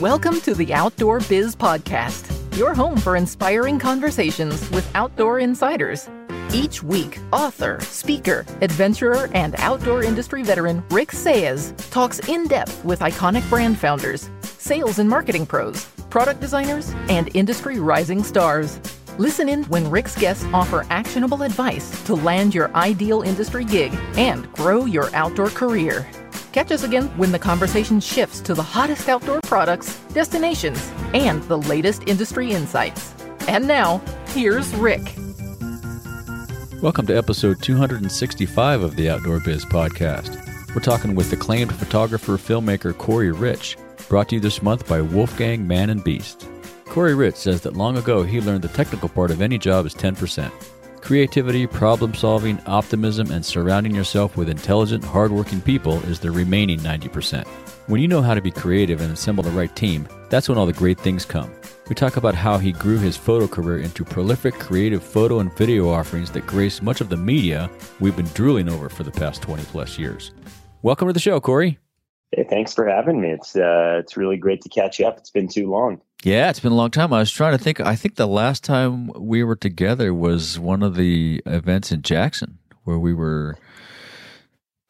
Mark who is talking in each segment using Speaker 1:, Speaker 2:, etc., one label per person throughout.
Speaker 1: Welcome to the Outdoor Biz Podcast, your home for inspiring conversations with outdoor insiders. Each week, author, speaker, adventurer, and outdoor industry veteran Rick Saez talks in depth with iconic brand founders, sales and marketing pros, product designers, and industry rising stars. Listen in when Rick's guests offer actionable advice to land your ideal industry gig and grow your outdoor career. Catch us again when the conversation shifts to the hottest outdoor products, destinations, and the latest industry insights. And now, here's Rick.
Speaker 2: Welcome to episode 265 of the Outdoor Biz Podcast. We're talking with acclaimed photographer filmmaker Corey Rich, brought to you this month by Wolfgang Man and Beast. Corey Rich says that long ago he learned the technical part of any job is 10%. Creativity, problem solving, optimism, and surrounding yourself with intelligent, hardworking people is the remaining 90%. When you know how to be creative and assemble the right team, that's when all the great things come. We talk about how he grew his photo career into prolific creative photo and video offerings that grace much of the media we've been drooling over for the past 20 plus years. Welcome to the show, Corey.
Speaker 3: Hey, thanks for having me. It's uh, it's really great to catch up. It's been too long.
Speaker 2: Yeah, it's been a long time. I was trying to think. I think the last time we were together was one of the events in Jackson where we were.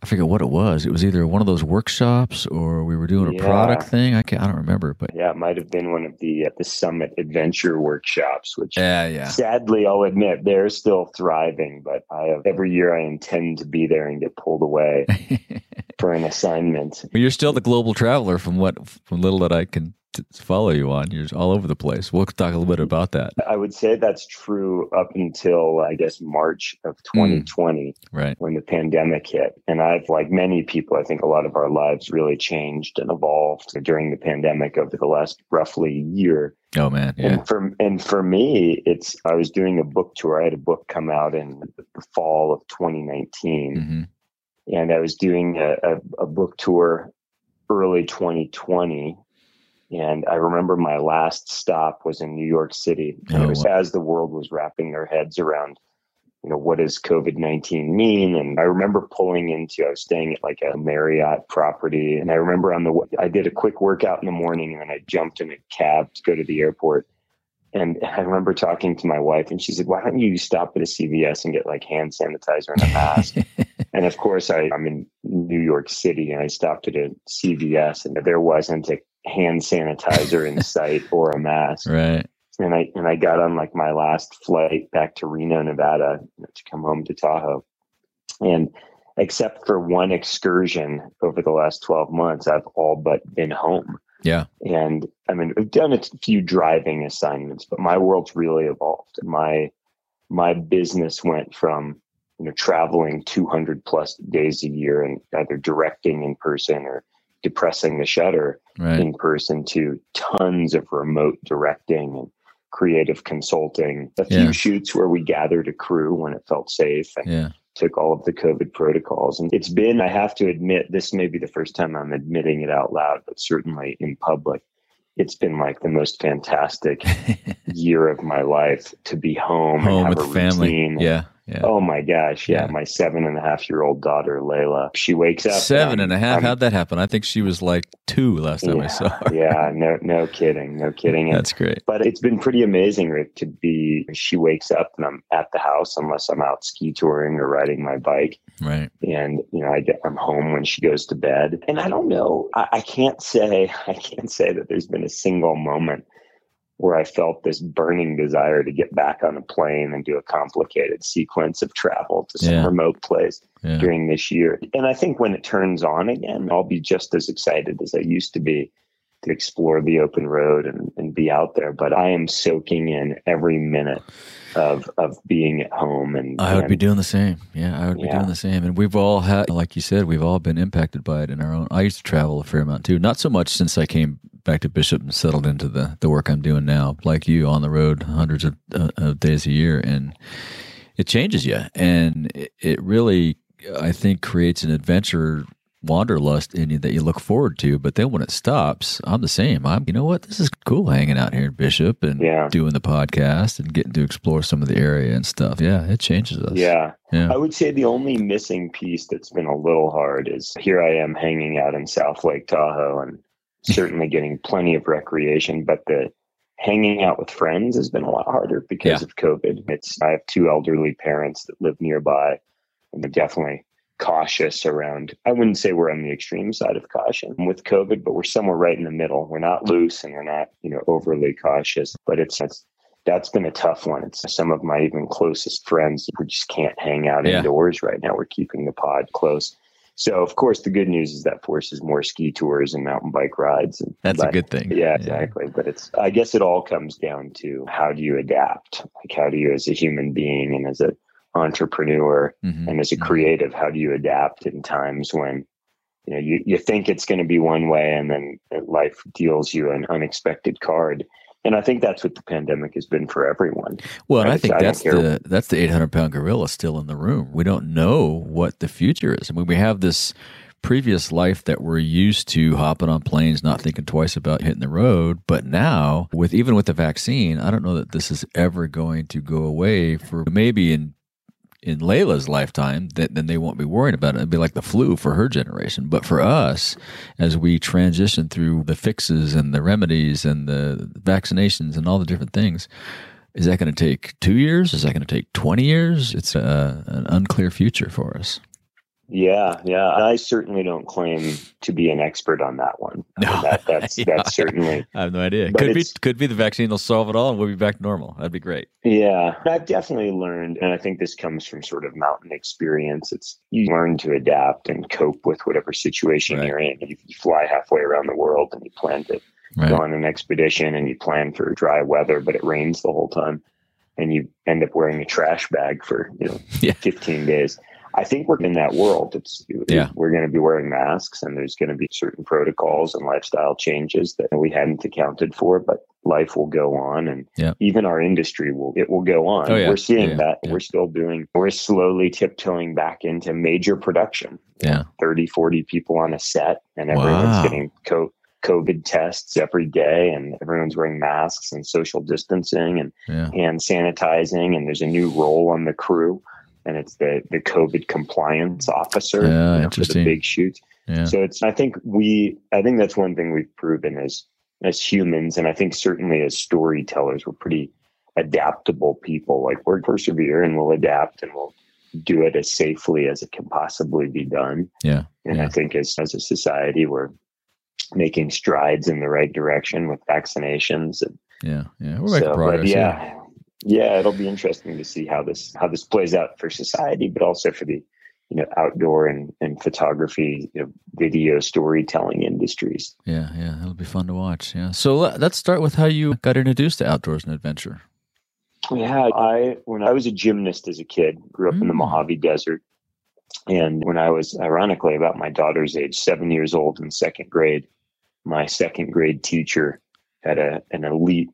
Speaker 2: I forget what it was. It was either one of those workshops or we were doing a
Speaker 3: Yeah.
Speaker 2: product thing. I can't. I don't remember, but
Speaker 3: Yeah, it might have been one of the at the Summit Adventure workshops, which
Speaker 2: yeah, yeah.
Speaker 3: sadly I'll admit they're still thriving. But I have every year I intend to be there and get pulled away for an assignment.
Speaker 2: But you're still the global traveler from what from little that I can follow you on. You're all over the place. We'll talk a little bit about that.
Speaker 3: I would say that's true up until I guess March of 2020.
Speaker 2: Right.
Speaker 3: when the pandemic hit. And I've, like many people, I think a lot of our lives really changed and evolved during the pandemic over the last roughly year.
Speaker 2: Oh man. Yeah.
Speaker 3: And for and for me, it's I was doing a book tour. I had a book come out in the fall of 2019,
Speaker 2: hmm
Speaker 3: and I was doing a, a, a book tour early 2020. And I remember my last stop was in New York City. And
Speaker 2: Oh,
Speaker 3: it was
Speaker 2: wow.
Speaker 3: as the world was wrapping their heads around, you know, what does COVID 19 mean? And I remember pulling into, I was staying at like a Marriott property. And I remember on the, I did a quick workout in the morning and then I jumped in a cab to go to the airport. And I remember talking to my wife, and she said, "Why don't you stop at a CVS and get like hand sanitizer and a mask?" and of course, I, I'm in New York City, and I stopped at a CVS, and there wasn't a hand sanitizer in sight or a mask.
Speaker 2: Right.
Speaker 3: And I and I got on like my last flight back to Reno, Nevada, to come home to Tahoe, and except for one excursion over the last 12 months, I've all but been home.
Speaker 2: Yeah.
Speaker 3: And I mean, I've done a few driving assignments, but my world's really evolved. My my business went from you know traveling 200 plus days a year and either directing in person or depressing the shutter
Speaker 2: Right.
Speaker 3: in person to tons of remote directing and creative consulting. A few
Speaker 2: Yeah.
Speaker 3: shoots where we gathered a crew when it felt safe and
Speaker 2: Yeah.
Speaker 3: took all of the COVID protocols. And it's been, I have to admit, this may be the first time I'm admitting it out loud, but certainly in public, it's been like the most fantastic year of my life to be home,
Speaker 2: Home
Speaker 3: and
Speaker 2: with
Speaker 3: have
Speaker 2: the
Speaker 3: a
Speaker 2: family.
Speaker 3: routine.
Speaker 2: Yeah. Yeah.
Speaker 3: Oh my gosh. Yeah.
Speaker 2: Yeah.
Speaker 3: My seven and a half year old daughter, Layla, she wakes up.
Speaker 2: Seven
Speaker 3: I'm-
Speaker 2: and a half. How'd that happen? I think she was like two last time I saw her.
Speaker 3: yeah. No, no kidding. No kidding. And
Speaker 2: That's great.
Speaker 3: but it's been pretty amazing, Rick, to be. She wakes up and I'm at the house unless I'm out ski touring or riding my bike,
Speaker 2: Right.
Speaker 3: and you know I get I'm home when she goes to bed. And I don't know. I, I can't say. I can't say that there's been a single moment where I felt this burning desire to get back on a plane and do a complicated sequence of travel to some
Speaker 2: Yeah.
Speaker 3: remote place
Speaker 2: Yeah.
Speaker 3: during this year. And I think when it turns on again, I'll be just as excited as I used to be to explore the open road and, and be out there. But I am soaking in every minute of of being at home and
Speaker 2: I would
Speaker 3: and,
Speaker 2: be doing the same. Yeah, I would be doing the same. And we've all had, like you said, we've all been impacted by it in our own. I used to travel a fair amount too. Not so much since I came back to Bishop and settled into the the work I'm doing now. Like you, on the road hundreds of, uh, of days a year, and it changes you, and it, it really, I think, creates an adventure wanderlust in you that you look forward to. But then when it stops, I'm the same. I'm, you know what? This is cool hanging out here in Bishop and
Speaker 3: Yeah.
Speaker 2: doing the podcast and getting to explore some of the area and stuff. Yeah, it changes us.
Speaker 3: Yeah.
Speaker 2: Yeah.
Speaker 3: I would say the only missing piece that's been a little hard is here I am hanging out in South Lake Tahoe and certainly getting plenty of recreation, but the hanging out with friends has been a lot harder because
Speaker 2: Yeah.
Speaker 3: of COVID. It's I have two elderly parents that live nearby and they're definitely cautious around I wouldn't say we're on the extreme side of caution with COVID, but we're somewhere right in the middle. We're not loose and we're not, you know, overly cautious, but it's, it's that's been a tough one. It's some of my even closest friends who just can't hang out
Speaker 2: Yeah.
Speaker 3: indoors right now. We're keeping the pod close. So of course the good news is that forces more ski tours and mountain bike rides. And,
Speaker 2: That's a good thing.
Speaker 3: Yeah, exactly. But it's I guess it all comes down to how do you adapt? Like how do you as a human being and as an entrepreneur
Speaker 2: Mhm.
Speaker 3: and as a creative, how do you adapt in times when you know you, you think it's going to be one way and then life deals you an unexpected card. And I think that's what the pandemic has been for everyone.
Speaker 2: Well, and I think
Speaker 3: I
Speaker 2: that's the that's the 800 pound gorilla still in the room. We don't know what the future is. I mean, we have this previous life that we're used to hopping on planes, not thinking twice about hitting the road. But now, with even with the vaccine, I don't know that this is ever going to go away for maybe in in Layla's lifetime, that then they won't be worrying about it. It'd be like the flu for her generation. But for us, as we transition through the fixes and the remedies and the vaccinations and all the different things, is that going to take two years? Is that going to take 20 years? It's a, an unclear future for us.
Speaker 3: Yeah, yeah. I certainly don't claim to be an expert on that one. I mean,
Speaker 2: No.
Speaker 3: that, that's
Speaker 2: Yeah.
Speaker 3: that's certainly
Speaker 2: I have no idea.
Speaker 3: But
Speaker 2: Could be, could be the vaccine will solve it all and we'll be back to normal. That'd be great.
Speaker 3: Yeah, I've definitely learned, and I think this comes from sort of mountain experience. It's you learn to adapt and cope with whatever situation
Speaker 2: Right.
Speaker 3: you're in. You, you fly halfway around the world and you plan to
Speaker 2: Right.
Speaker 3: go on an expedition and you plan for dry weather, but it rains the whole time, and you end up wearing a trash bag for you know
Speaker 2: Yeah.
Speaker 3: 15 days. I think we're in that world. It's
Speaker 2: Yeah.
Speaker 3: we're going to be wearing masks, and there's going to be certain protocols and lifestyle changes that we hadn't accounted for, but life will go on, and
Speaker 2: Yeah.
Speaker 3: even our industry will it will go on.
Speaker 2: Oh, yeah.
Speaker 3: We're seeing
Speaker 2: Yeah,
Speaker 3: that. We're still doing. We're slowly tiptoeing back into major production.
Speaker 2: Yeah.
Speaker 3: 30, 40 people on a set, and everyone's
Speaker 2: Wow.
Speaker 3: getting co- COVID tests every day, and everyone's wearing masks and social distancing and hand sanitizing. And there's a new role on the crew, and it's the the COVID compliance officer
Speaker 2: Yeah,
Speaker 3: you know, for the big shoots.
Speaker 2: Yeah.
Speaker 3: So it's I think we I think that's one thing we've proven as as humans, and I think certainly as storytellers, we're pretty adaptable people. Like we're persevere and we'll adapt and we'll do it as safely as it can possibly be done.
Speaker 2: Yeah.
Speaker 3: And
Speaker 2: Yeah.
Speaker 3: I think as as a society, we're making strides in the right direction with vaccinations. And
Speaker 2: Yeah. Yeah. We're making
Speaker 3: so,
Speaker 2: progress.
Speaker 3: but yeah, yeah, it'll be interesting to see how this how this plays out for society, but also for the you know outdoor and and photography, you know, video storytelling industries.
Speaker 2: Yeah. Yeah. It'll be fun to watch. Yeah. So let- let's start with how you got introduced to outdoors and adventure.
Speaker 3: Yeah, I when I was a gymnast as a kid, grew up in the
Speaker 2: Mm.
Speaker 3: Mojave Desert, and when I was ironically about my daughter's age, seven years old in second grade, my second grade teacher had a an elite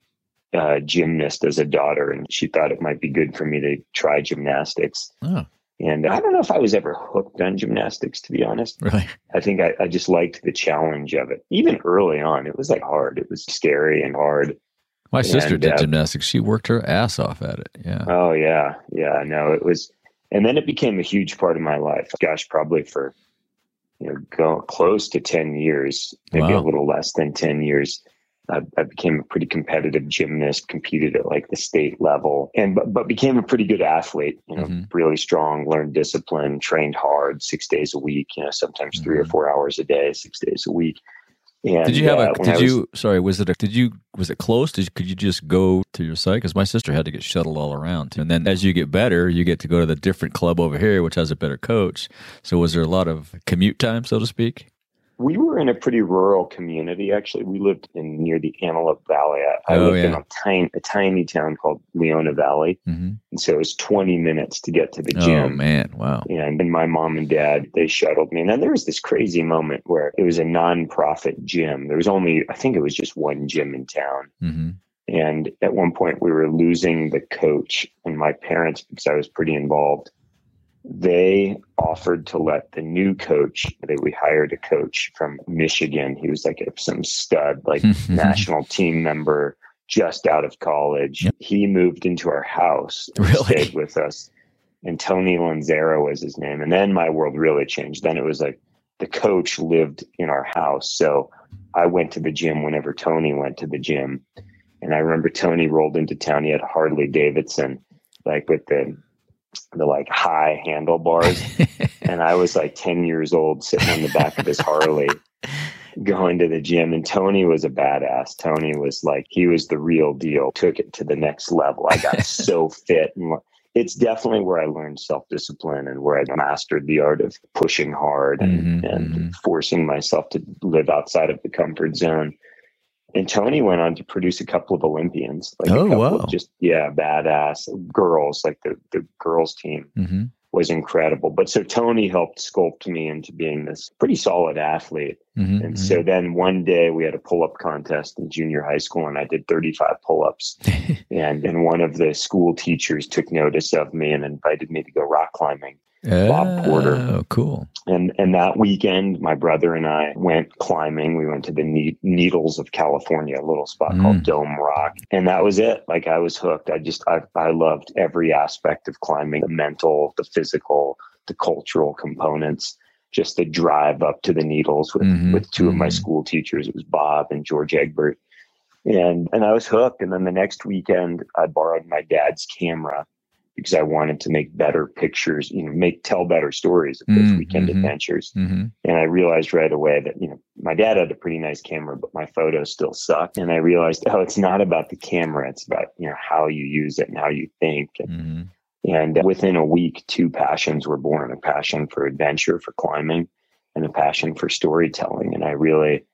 Speaker 3: uh, gymnast as a daughter, and she thought it might be good for me to try gymnastics.
Speaker 2: Oh,
Speaker 3: And I don't know if I was ever hooked on gymnastics, to be honest.
Speaker 2: really?
Speaker 3: I think I, I just liked the challenge of it. Even early on, it was like hard. It was scary and hard.
Speaker 2: My sister
Speaker 3: And,
Speaker 2: did
Speaker 3: uh,
Speaker 2: gymnastics. She worked her ass off at it. Yeah.
Speaker 3: Oh yeah, yeah. No, it was, and then it became a huge part of my life. Gosh, probably for you know, go close to ten years, maybe
Speaker 2: Wow.
Speaker 3: a little less than ten years. I, I became a pretty competitive gymnast, competed at like the state level, and but, but became a pretty good athlete. You know,
Speaker 2: Mhm.
Speaker 3: really strong, learned discipline, trained hard, six days a week. You know, sometimes three or
Speaker 2: Mhm.
Speaker 3: four hours a day, six days a week. And,
Speaker 2: Did you have
Speaker 3: uh,
Speaker 2: a? Did
Speaker 3: was-
Speaker 2: you? Sorry, was it a? Did you? Was it close? Did you, could you just go to your site? Because my sister had to get shuttled all around, and then as you get better, you get to go to the different club over here, which has a better coach. So was there a lot of commute time, so to speak?
Speaker 3: We were in a pretty rural community. Actually, we lived in near the Antelope Valley. I,
Speaker 2: Oh,
Speaker 3: lived in a tiny, a tiny town called Leona Valley,
Speaker 2: hmm
Speaker 3: and so it was 20 minutes to get to the gym.
Speaker 2: Oh man, wow.
Speaker 3: And, and my mom and dad, they shuttled me. And then there was this crazy moment where it was a nonprofit gym. There was only, I think it was just one gym in town.
Speaker 2: hmm
Speaker 3: And at one point, we were losing the coach, and my parents, because I was pretty involved, they offered to let the new coach that we hired a coach from Michigan. He was like some stud, like national team member, just out of college.
Speaker 2: Yep.
Speaker 3: He moved into our house and
Speaker 2: Really?
Speaker 3: stayed with us. And Tony Lanzera was his name. And then my world really changed. Then it was like the coach lived in our house. So I went to the gym whenever Tony went to the gym. And I remember Tony rolled into town. He had Harley Davidson, like with the the like high handlebars. and I was like 10 years old sitting on the back of his Harley going to the gym. And Tony was a badass. Tony was like, he was the real deal, took it to the next level. I got so fit. And it's definitely where I learned self discipline and where I mastered the art of pushing hard and,
Speaker 2: Mhm,
Speaker 3: and
Speaker 2: mhm.
Speaker 3: forcing myself to live outside of the comfort zone. And Tony went on to produce a couple of Olympians, like
Speaker 2: Oh, wow.
Speaker 3: just yeah, badass girls. Like the the girls team
Speaker 2: hmm
Speaker 3: was incredible. But so Tony helped sculpt me into being this pretty solid athlete.
Speaker 2: hmm
Speaker 3: And so then one day we had a pull up contest in junior high school, and I did 35 pull ups. and and one of the school teachers took notice of me and invited me to go rock climbing. Bob Porter.
Speaker 2: Oh, cool.
Speaker 3: And and that weekend, my brother and I went climbing. We went to the Ne- Needles of California, a little spot
Speaker 2: Mm.
Speaker 3: called Dome Rock, and that was it. Like I was hooked. I just I I loved every aspect of climbing: the mental, the physical, the cultural components. Just the drive up to the Needles with
Speaker 2: Mhm,
Speaker 3: with two of my
Speaker 2: mhm.
Speaker 3: school teachers. It was Bob and George Egbert, and and I was hooked. And then the next weekend, I borrowed my dad's camera because I wanted to make better pictures, you know, make tell better stories of those
Speaker 2: Mm,
Speaker 3: weekend
Speaker 2: mhm.
Speaker 3: adventures.
Speaker 2: hmm
Speaker 3: And I realized right away that, you know, my dad had a pretty nice camera, but my photos still sucked. And I realized, oh, it's not about the camera. It's about, you know, how you use it and how you think. And,
Speaker 2: hmm
Speaker 3: and within a week, two passions were born, a passion for adventure, for climbing, and a passion for storytelling. And I really,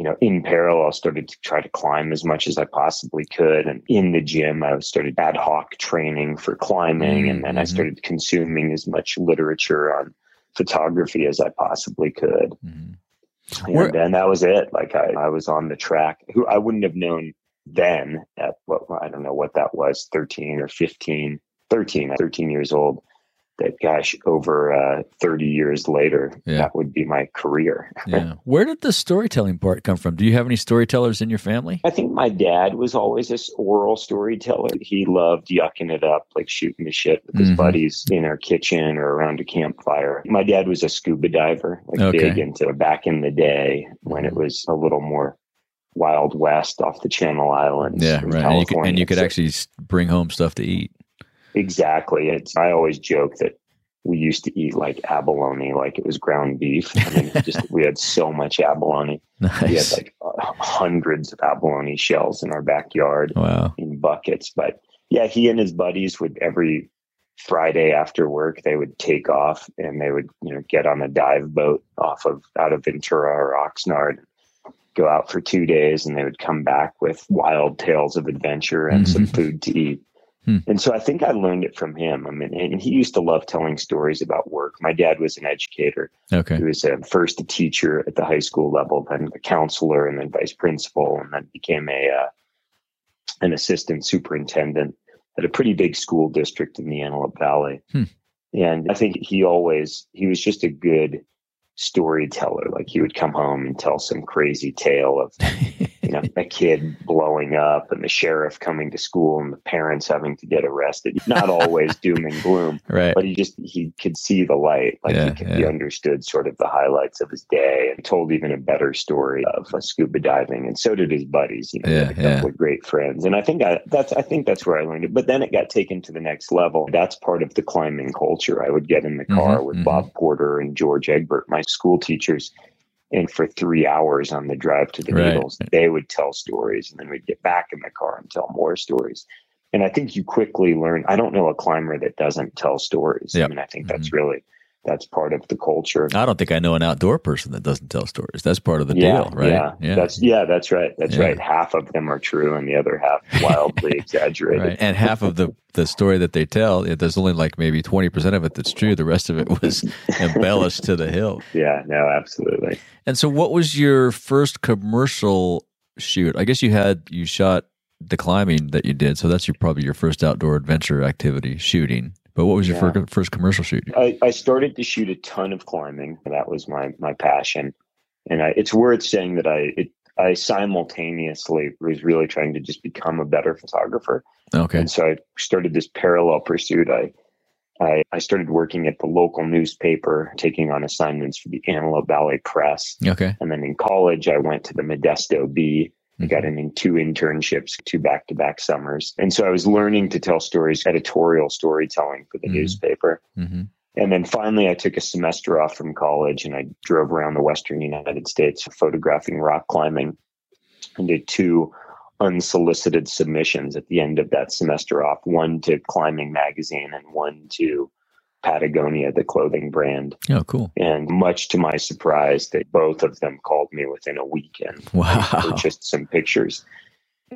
Speaker 3: you know, in parallel, started to try to climb as much as I possibly could. And in the gym, I started ad hoc training for climbing. And then I
Speaker 2: Mhm.
Speaker 3: started consuming as much literature on photography as I possibly could.
Speaker 2: hmm
Speaker 3: And
Speaker 2: Where-
Speaker 3: then that was it. Like I, I was on the track. Who I wouldn't have known then at what I don't know what that was, 13 or 15, 13, 13 years old. That gosh, over uh, 30 years later,
Speaker 2: Yeah.
Speaker 3: that would be my career.
Speaker 2: Yeah. Where did the storytelling part come from? Do you have any storytellers in your family?
Speaker 3: I think my dad was always this oral storyteller. He loved yucking it up, like shooting the shit with his
Speaker 2: Mhm.
Speaker 3: buddies in our kitchen or around a campfire. My dad was a scuba diver, like
Speaker 2: Okay.
Speaker 3: big into back in the day when it was a little more wild west off the Channel Islands.
Speaker 2: Yeah, right. And you could, and you could actually bring home stuff to eat.
Speaker 3: Exactly. It's I always joke that we used to eat like abalone, like it was ground beef. I mean, just we had so much abalone. We had like uh, hundreds of abalone shells in our backyard.
Speaker 2: wow.
Speaker 3: in buckets. But yeah, he and his buddies would every Friday after work they would take off and they would you know get on a dive boat off of out of Ventura or Oxnard, go out for two days, and they would come back with wild tales of adventure and some
Speaker 2: Mhm.
Speaker 3: food to eat.
Speaker 2: Hmm.
Speaker 3: And so I think I learned it from him. I mean, and he used to love telling stories about work. My dad was an educator.
Speaker 2: Okay.
Speaker 3: He was a, first a teacher at the high school level, then a counselor, and then vice principal, and then became a uh, an assistant superintendent at a pretty big school district in the Antelope Valley.
Speaker 2: Hmm.
Speaker 3: And I think he always he was just a good storyteller. Like he would come home and tell some crazy tale of you know a kid blowing up and the sheriff coming to school and the parents having to get arrested. Not always doom and gloom,
Speaker 2: right.
Speaker 3: but he just he could see the light like
Speaker 2: Yeah,
Speaker 3: he, could, he understood sort of the highlights of his day and told even a better story of uh, scuba diving and so did his buddies you know
Speaker 2: Yeah,
Speaker 3: a couple
Speaker 2: yeah.
Speaker 3: of great friends and i think I, that's i think that's where i learned it but then it got taken to the next level that's part of the climbing culture i would get in the car
Speaker 2: Mhm,
Speaker 3: with
Speaker 2: mhm.
Speaker 3: bob porter and george egbert my school teachers and for three hours on the drive to the
Speaker 2: Right.
Speaker 3: needles they would tell stories and then we'd get back in the car and tell more stories and I think you quickly learn. I don't know a climber that doesn't tell stories.
Speaker 2: Yep.
Speaker 3: I mean, I think that's mm-hmm. really that's part of the culture.
Speaker 2: I don't think I know an outdoor person that doesn't tell stories. That's part of the
Speaker 3: yeah,
Speaker 2: deal, right?
Speaker 3: Yeah, that's yeah, that's right. That's
Speaker 2: Yeah.
Speaker 3: right. Half of them are true, and the other half wildly exaggerated.
Speaker 2: Right. And half of the, the story that they tell, there's only like maybe 20% of it that's true. The rest of it was embellished to the hill.
Speaker 3: Yeah, no, absolutely.
Speaker 2: And so, what was your first commercial shoot? I guess you had, you shot the climbing that you did. So, that's your, probably your first outdoor adventure activity, shooting. But what was your
Speaker 3: Yeah.
Speaker 2: fir- first commercial shoot?
Speaker 3: I, I started to shoot a ton of climbing. That was my my passion, and I, it's worth saying that I it, I simultaneously was really trying to just become a better photographer.
Speaker 2: Okay.
Speaker 3: And so I started this parallel pursuit. I, I I started working at the local newspaper, taking on assignments for the Antelope Valley Press.
Speaker 2: Okay.
Speaker 3: And then in college, I went to the Modesto Bee. I got in, in two internships, two back to back summers. And so I was learning to tell stories, editorial storytelling for the
Speaker 2: Mhm.
Speaker 3: newspaper.
Speaker 2: hmm
Speaker 3: And then finally, I took a semester off from college and I drove around the Western United States photographing rock climbing and did two unsolicited submissions at the end of that semester off one to Climbing Magazine and one to Patagonia, the clothing brand.
Speaker 2: Oh, cool.
Speaker 3: And much to my surprise, they both of them called me within a weekend
Speaker 2: Wow.
Speaker 3: purchased some pictures.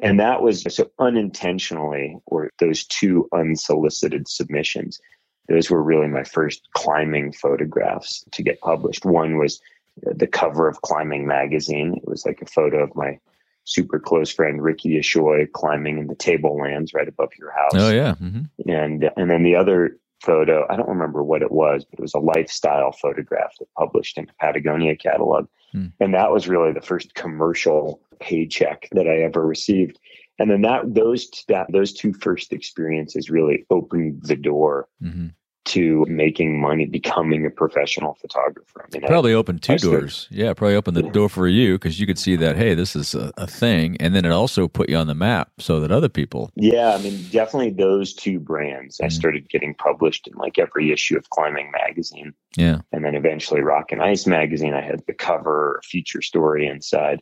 Speaker 3: And that was so unintentionally, or those two unsolicited submissions, those were really my first climbing photographs to get published. One was the cover of Climbing Magazine. It was like a photo of my super close friend Ricky Ashoy climbing in the tablelands right above your house
Speaker 2: Oh, yeah. hmm
Speaker 3: and and then the other photo. I don't remember what it was but it was a lifestyle photograph that published in the patagonia catalog.
Speaker 2: Hmm.
Speaker 3: and that was really the first commercial paycheck that i ever received. And then that those that those two first experiences really opened the door
Speaker 2: hmm
Speaker 3: to making money becoming a professional photographer I mean, I-
Speaker 2: Probably opened two
Speaker 3: I
Speaker 2: doors. Yeah, probably opened the door for you because you could see that, hey, this is a, a thing. And then it also put you on the map so that other people.
Speaker 3: Yeah, I mean, definitely those two brands. I
Speaker 2: Mhm.
Speaker 3: started getting published in like every issue of Climbing Magazine.
Speaker 2: Yeah.
Speaker 3: and then eventually Rock and Ice magazine. I had the cover, a feature story inside,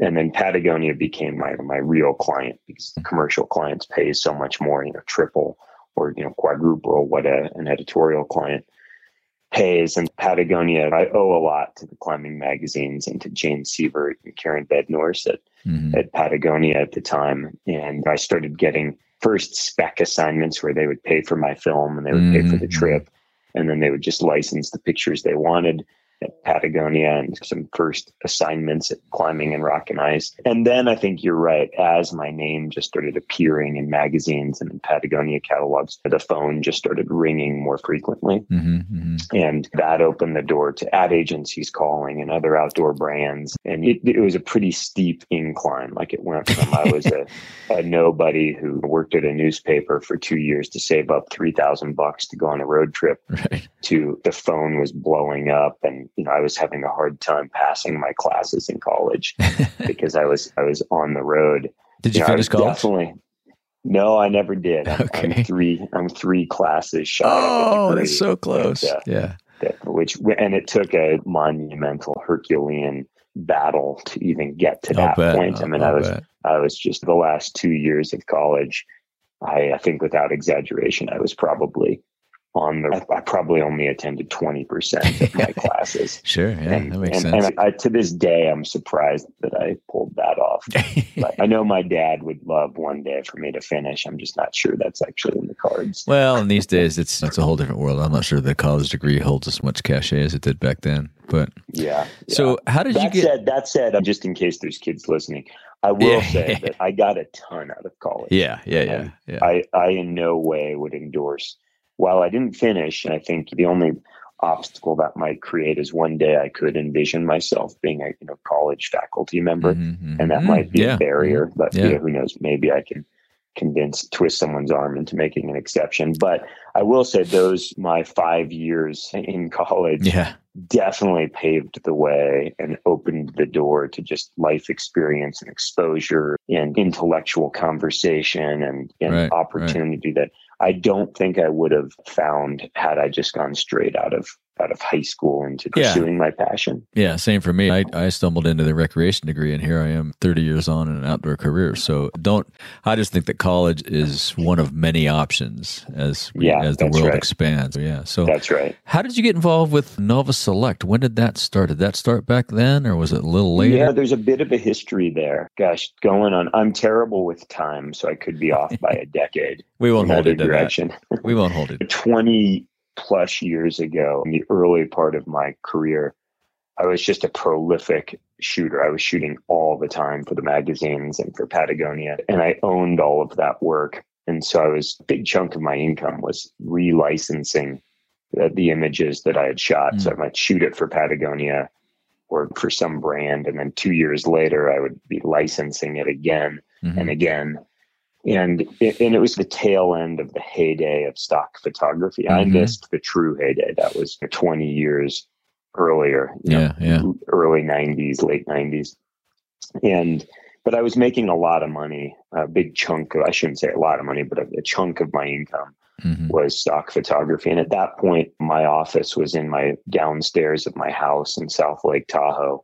Speaker 3: and then Patagonia became my my real client because the commercial clients pay so much more, you know, triple or you know quadruple what a, an editorial client pays. And Patagonia, I owe a lot to the climbing magazines and to Jane Sievert and Karen Bednorz at
Speaker 2: hmm
Speaker 3: at Patagonia at the time. And I started getting first spec assignments where they would pay for my film and they would pay for the
Speaker 2: Mhm.
Speaker 3: trip. And then they would just license the pictures they wanted at Patagonia and some first assignments at climbing and rock and ice. And then I think you're right. As my name just started appearing in magazines and in Patagonia catalogs, the phone just started ringing more frequently.
Speaker 2: hmm hmm
Speaker 3: And that opened the door to ad agencies calling and other outdoor brands. And it, it was a pretty steep incline. Like it went from I was a, a nobody who worked at a newspaper for two years to save up 3000 bucks to go on a road trip
Speaker 2: Right.
Speaker 3: to the phone was blowing up and you know I was having a hard time passing my classes in college because I was I was on the road.
Speaker 2: Did you
Speaker 3: know,
Speaker 2: finish college?
Speaker 3: Definitely. No, I never did. I'm,
Speaker 2: Okay.
Speaker 3: I'm three. I'm three classes shy.
Speaker 2: Oh, that's so close.
Speaker 3: Yeah
Speaker 2: Yeah.
Speaker 3: that- which and it took a monumental Herculean battle to even get to
Speaker 2: I'll
Speaker 3: that
Speaker 2: bet.
Speaker 3: point. I mean,
Speaker 2: I'll
Speaker 3: I was
Speaker 2: bet.
Speaker 3: I was just the last two years of college. I, I think, without exaggeration, I was probably on the. I probably only attended twenty percent of my classes.
Speaker 2: Sure. Yeah.
Speaker 3: and,
Speaker 2: that makes
Speaker 3: and,
Speaker 2: sense.
Speaker 3: and I, to this day, I'm surprised that I pulled that off. But I know my dad would love one day for me to finish. I'm just not sure that's actually in the cards.
Speaker 2: well, in these days, it's it's a whole different world. I'm not sure the college degree holds as much cachet as it did back then. But
Speaker 3: Yeah. yeah.
Speaker 2: so, how did you get?
Speaker 3: said, that said, um, just in case there's kids listening, I will
Speaker 2: Yeah.
Speaker 3: say that I got a ton out of college.
Speaker 2: yeah. Yeah. Yeah. Yeah.
Speaker 3: I, I in no way would endorse. While I didn't finish, and I think the only obstacle that might create is one day I could envision myself being a you know college faculty member,
Speaker 2: Mhm,
Speaker 3: and that might be
Speaker 2: Yeah.
Speaker 3: a barrier. But
Speaker 2: Yeah.
Speaker 3: you know, who knows? Maybe I can convince twist someone's arm into making an exception. But I will say those my five years in college
Speaker 2: Yeah.
Speaker 3: definitely paved the way and opened the door to just life experience and exposure and intellectual conversation and, and
Speaker 2: Right,
Speaker 3: opportunity that I don't think I would have found had I just gone straight out of out of high school into
Speaker 2: Yeah.
Speaker 3: pursuing my passion.
Speaker 2: Yeah, same for me. I, I stumbled into the recreation degree, and here I am, 30 years on in an outdoor career. So don't. I just think that college is one of many options as we,
Speaker 3: Yeah,
Speaker 2: as the world
Speaker 3: right.
Speaker 2: expands. Yeah. So
Speaker 3: That's right.
Speaker 2: how did you get involved with Novus Select? When did that start? Did that start back then, or was it a little later?
Speaker 3: Yeah, there's a bit of a history there. Gosh, going on. I'm terrible with time, so I could be off by a decade.
Speaker 2: we won't hold it
Speaker 3: direction.
Speaker 2: We won't hold it.
Speaker 3: 20 plus years ago, in the early part of my career, I was just a prolific shooter. I was shooting all the time for the magazines and for Patagonia, and I owned all of that work. And so I was a big chunk of my income was relicensing the, the images that I had shot. So I might shoot it for Patagonia or for some brand, and then two years later, I would be licensing it again
Speaker 2: Mhm.
Speaker 3: and again. And it, and it was the tail end of the heyday of stock photography. I
Speaker 2: Mhm.
Speaker 3: missed the true heyday. That was 20 years earlier. you know,
Speaker 2: Yeah, yeah.
Speaker 3: Early 90s, late 90s. And but I was making a lot of money, a big chunk of I shouldn't say a lot of money, but a, a chunk of my income
Speaker 2: Mhm.
Speaker 3: was stock photography. And at that point, my office was in my downstairs of my house in South Lake Tahoe.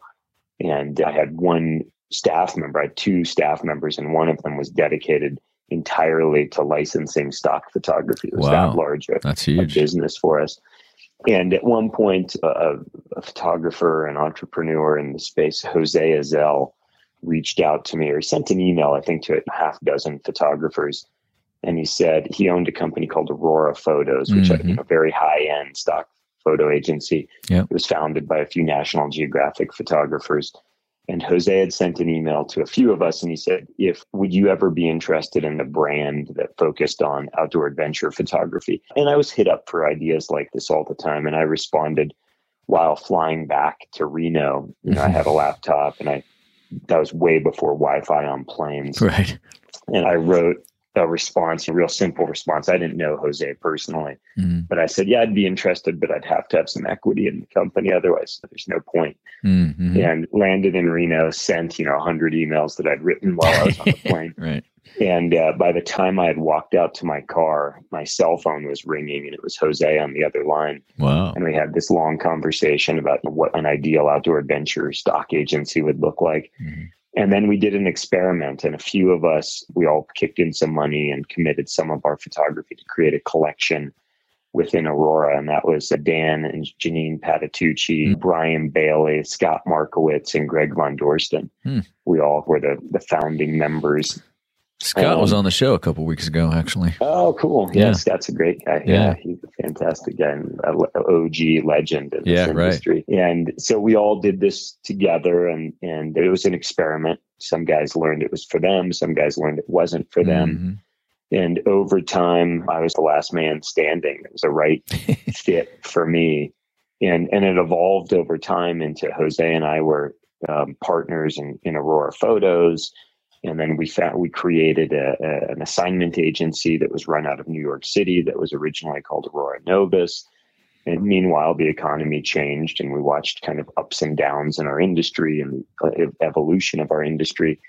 Speaker 3: And I had one staff member, I had two staff members, and one of them was dedicated entirely to licensing stock photography. It was
Speaker 2: Wow.
Speaker 3: that large a,
Speaker 2: That's
Speaker 3: a
Speaker 2: huge.
Speaker 3: business for us. And at one point, a, a photographer and entrepreneur in the space, Jose Azel, reached out to me or sent an email, I think, to a half dozen photographers. And he said he owned a company called Aurora Photos, which is
Speaker 2: Mhm.
Speaker 3: you know, very high end stock photo agency.
Speaker 2: Yep.
Speaker 3: It was founded by a few National Geographic photographers. And Jose had sent an email to a few of us and he said, if would you ever be interested in a brand that focused on outdoor adventure photography? And I was hit up for ideas like this all the time. And I responded while flying back to Reno. You know, I had a mm-hmm. laptop and I that was way before Wi-Fi on planes.
Speaker 2: Right.
Speaker 3: And I wrote a response, a real simple response. I didn't know Jose personally,
Speaker 2: Mhm.
Speaker 3: but I said, yeah, I'd be interested, but I'd have to have some equity in the company. Otherwise, there's no point
Speaker 2: Mhm.
Speaker 3: and landed in Reno, sent, you know, 100 emails that I'd written while I was on the plane.
Speaker 2: Right.
Speaker 3: And uh, by the time I had walked out to my car, my cell phone was ringing and it was Jose on the other line.
Speaker 2: Wow.
Speaker 3: And we had this long conversation about what an ideal outdoor adventure stock agency would look like.
Speaker 2: Mhm.
Speaker 3: And then we did an experiment, and a few of us, we all kicked in some money and committed some of our photography to create a collection within Aurora. And that was Dan and Janine Patitucci,
Speaker 2: Hmm.
Speaker 3: Brian Bailey, Scott Markewitz, and Greg Von Doersten.
Speaker 2: Hmm.
Speaker 3: We all were the, the founding members.
Speaker 2: Scott was
Speaker 3: Um,
Speaker 2: on the show a couple weeks ago, actually.
Speaker 3: Oh, cool.
Speaker 2: Yeah.
Speaker 3: Yeah, Scott's a great guy.
Speaker 2: Yeah.
Speaker 3: Yeah, he's a fantastic guy and a OG legend in
Speaker 2: Yeah,
Speaker 3: this
Speaker 2: right.
Speaker 3: And so we all did this together and, and it was an experiment. Some guys learned it was for them. Some guys learned it wasn't for them.
Speaker 2: Mhm.
Speaker 3: And over time, I was the last man standing. It was the right fit for me. And, and it evolved over time into Jose and I were um, partners in, in Aurora Photos. And then we found we created a, a, an assignment agency that was run out of New York City that was originally called Aurora Novus. And meanwhile, the economy changed, and we watched kind of ups and downs in our industry and the evolution of our industry.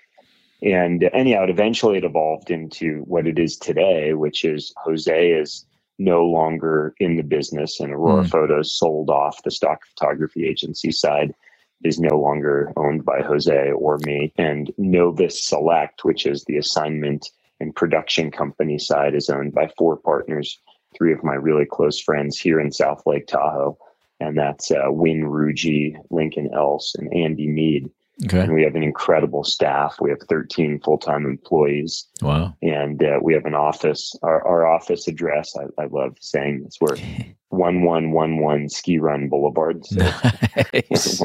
Speaker 3: And anyhow, it eventually it evolved into what it is today, which is Jose is no longer in the business, and Aurora
Speaker 2: Mm.
Speaker 3: Photos sold off the stock photography agency side is no longer owned by Jose or me. And Novus Select, which is the assignment and production company side, is owned by four partners, three of my really close friends here in South Lake Tahoe. And that's uh, Win Rugi, Lincoln Else, and Andy Mead.
Speaker 2: Okay.
Speaker 3: And we have an incredible staff. We have 13 full time employees,
Speaker 2: Wow.
Speaker 3: and uh, we have an office. Our, our office address, I, I love saying this, we're 1111 Ski Run Boulevard. So
Speaker 2: Nice.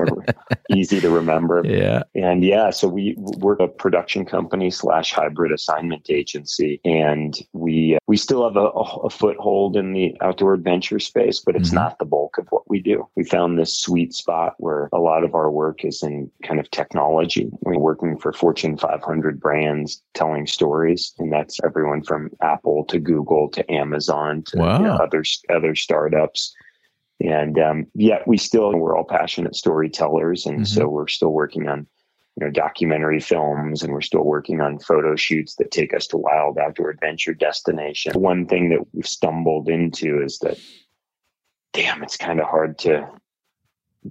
Speaker 3: easy to remember.
Speaker 2: yeah.
Speaker 3: And yeah, so we we're a production company slash hybrid assignment agency, and we we still have a, a foothold in the outdoor adventure space, but it's
Speaker 2: Mhm.
Speaker 3: not the bulk of what we do. We found this sweet spot where a lot of our work is in kind of technology. We're working for Fortune 500 brands, telling stories, and that's everyone from Apple to Google to Amazon to
Speaker 2: Wow.
Speaker 3: you know, other other startups. And um, yet we still we're all passionate storytellers, and
Speaker 2: Mhm.
Speaker 3: so we're still working on you know documentary films, and we're still working on photo shoots that take us to wild outdoor adventure destination. One thing that we've stumbled into is that damn, it's kind of hard to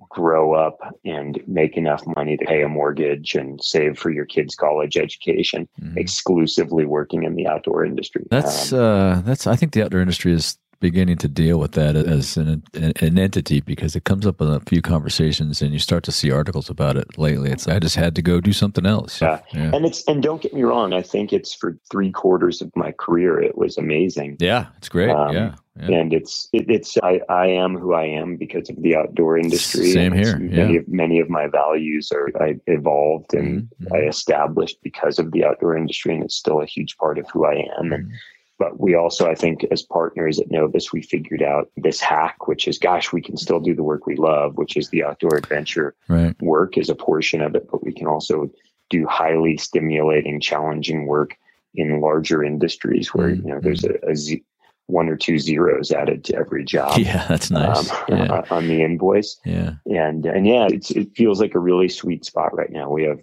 Speaker 3: grow up and make enough money to pay a mortgage and save for your kids' college education
Speaker 2: Mhm.
Speaker 3: exclusively working in the outdoor industry.
Speaker 2: That's
Speaker 3: Um,
Speaker 2: uh, that's. I think the outdoor industry is beginning to deal with that as an, an, entity because it comes up in a few conversations and you start to see articles about it lately. It's I just had to go do something else.
Speaker 3: Yeah.
Speaker 2: yeah,
Speaker 3: and it's and don't get me wrong, I think it's for three quarters of my career it was amazing.
Speaker 2: Yeah, it's great.
Speaker 3: Um,
Speaker 2: yeah, yeah.
Speaker 3: And it's it, it's I, I am who I am because of the outdoor industry.
Speaker 2: Same here,
Speaker 3: Many of many of my values are I evolved and
Speaker 2: Mhm,
Speaker 3: I established because of the outdoor industry, and it's still a huge part of who I am. And
Speaker 2: Mhm.
Speaker 3: But we also, I think, as partners at Novus, we figured out this hack, which is, gosh, we can still do the work we love, which is the outdoor adventure
Speaker 2: right.
Speaker 3: work is a portion of it, but we can also do highly stimulating, challenging work in larger industries where
Speaker 2: Mm,
Speaker 3: you know there's a, a z- one or two zeros added to every job
Speaker 2: Yeah, that's nice.
Speaker 3: um,
Speaker 2: yeah,
Speaker 3: on the invoice,
Speaker 2: yeah.
Speaker 3: and and yeah, it's, it feels like a really sweet spot right now. We have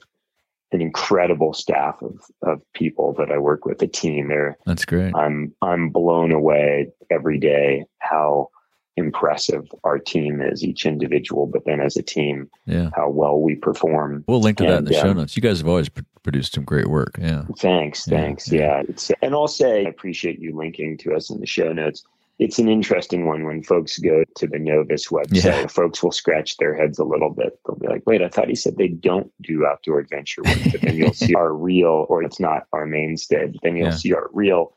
Speaker 3: an incredible staff of of people that I work with, a team. They're
Speaker 2: That's great.
Speaker 3: I'm I'm blown away every day how impressive our team is, each individual, but then as a team,
Speaker 2: Yeah.
Speaker 3: how well we perform.
Speaker 2: We'll link to that in
Speaker 3: And,
Speaker 2: the show
Speaker 3: um,
Speaker 2: notes. You guys have always pr- produced some great work. Yeah.
Speaker 3: Thanks,
Speaker 2: Yeah,
Speaker 3: thanks.
Speaker 2: yeah.
Speaker 3: Yeah, it's and I'll say I appreciate you linking to us in the show notes. It's an interesting one when folks go to the Novus website.
Speaker 2: Yeah.
Speaker 3: Folks will scratch their heads a little bit. They'll be like, "Wait, I thought he said they don't do outdoor adventure work." But then you'll see our real, or it's not our mainstay. But then you'll
Speaker 2: Yeah.
Speaker 3: see our real.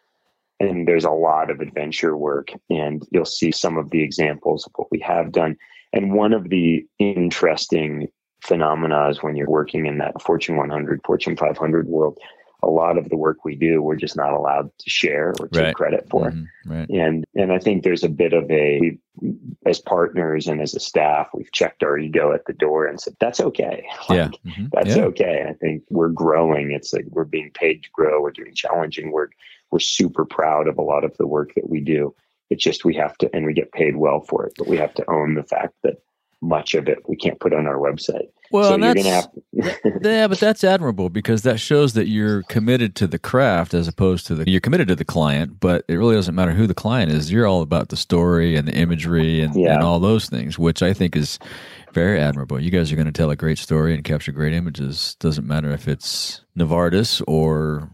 Speaker 3: and there's a lot of adventure work, and you'll see some of the examples of what we have done. And one of the interesting phenomena is when you're working in that Fortune 100, Fortune 500 world. A lot of the work we do, we're just not allowed to share or take
Speaker 2: Right.
Speaker 3: credit for.
Speaker 2: Mhm, Right.
Speaker 3: And and I think there's a bit of a as partners and as a staff, we've checked our ego at the door and said that's okay.
Speaker 2: Yeah.
Speaker 3: Like,
Speaker 2: Mhm.
Speaker 3: that's
Speaker 2: yeah.
Speaker 3: okay. I think we're growing. It's like we're being paid to grow. We're doing challenging work. We're super proud of a lot of the work that we do. It's just we have to, and we get paid well for it, but we have to own the fact that much of it we can't put on our website.
Speaker 2: Well,
Speaker 3: so you're gonna have.
Speaker 2: yeah, but that's admirable because that shows that you're committed to the craft as opposed to the you're committed to the client, but it really doesn't matter who the client is. You're all about the story and the imagery and,
Speaker 3: Yeah.
Speaker 2: and all those things, which I think is very admirable. You guys are going to tell a great story and capture great images. Doesn't matter if it's Novartis or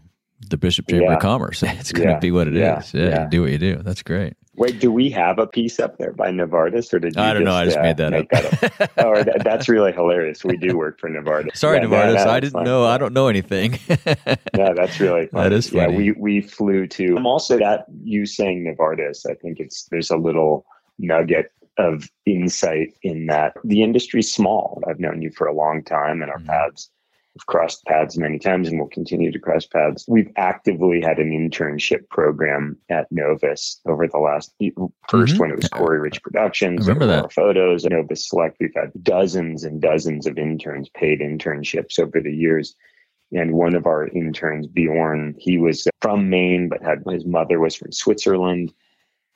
Speaker 2: the Bishop Chamber
Speaker 3: Yeah.
Speaker 2: of Commerce. It's going to
Speaker 3: Yeah.
Speaker 2: be what it is.
Speaker 3: Yeah.
Speaker 2: Yeah,
Speaker 3: Yeah.
Speaker 2: you do what you do. That's great.
Speaker 3: Wait, do we have a piece up there by Novartis, or did you
Speaker 2: I don't know. I just
Speaker 3: uh,
Speaker 2: made that up.
Speaker 3: that up? oh, that, that's really hilarious. We do work for Novartis.
Speaker 2: Sorry,
Speaker 3: Yeah,
Speaker 2: Novartis.
Speaker 3: no,
Speaker 2: I didn't
Speaker 3: fine.
Speaker 2: know. I don't know anything.
Speaker 3: yeah, that's really funny.
Speaker 2: That is
Speaker 3: Yeah, we we flew to. I'm also that you saying Novartis. I think it's there's a little nugget of insight in that the industry's small. I've known you for a long time, and our
Speaker 2: Mhm.
Speaker 3: paths have crossed paths many times, and we'll continue to cross paths. We've actively had an internship program at Novus over the last 1st
Speaker 2: Mhm.
Speaker 3: when it was Corey Rich Productions.
Speaker 2: I remember that.
Speaker 3: photos. At Novus Select, we've had dozens and dozens of interns, paid internships over the years and one of our interns bjorn he was from maine but had his mother was from switzerland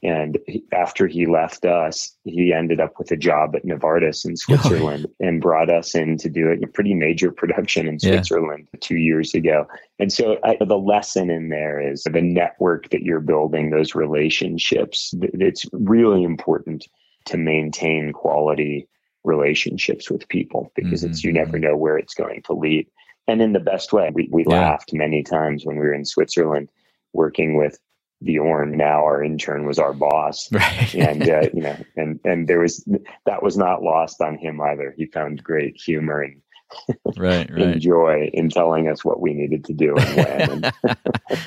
Speaker 3: and he, after he left us he ended up with a job at novartis in oh, switzerland and brought us in to do a pretty major production in
Speaker 2: Yeah.
Speaker 3: switzerland two years ago and so I, the lesson in there is the network that you're building those relationships it's really important to maintain quality relationships with people because it's you never mm-hmm. know where it's going to lead and in the best way. We, we
Speaker 2: Yeah.
Speaker 3: laughed many times when we were in Switzerland working with Bjorn. Now our intern was our boss.
Speaker 2: right.
Speaker 3: And, uh, you know, and, and there was, that was not lost on him either. He found great humor and,
Speaker 2: right. Right.
Speaker 3: joy in telling us what we needed to do and when.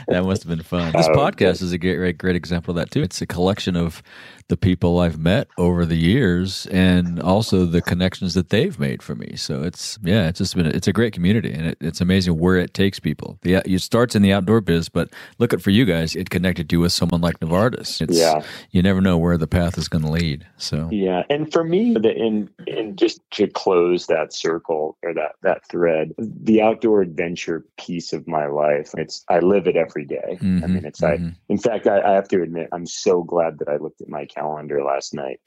Speaker 2: That must have been fun. This
Speaker 3: Oh,
Speaker 2: podcast is a great, great example of that too. It's a collection of the people I've met over the years, and also the connections that they've made for me. So it's yeah, it's just been it's a great community, and it, it's amazing where it takes people. The it starts in the outdoor biz, but look at for you guys, it connected you with someone like Novartis. It's,
Speaker 3: Yeah.
Speaker 2: you never know where the path is going to lead. So
Speaker 3: Yeah, and for me, the, in in just to close that circle or that that thread, the outdoor adventure piece of my life. It's I live it every day. I
Speaker 2: Mhm,
Speaker 3: mean, it's I.
Speaker 2: mhm.
Speaker 3: In fact, I, I have to admit, I'm so glad that I looked at my calendar last night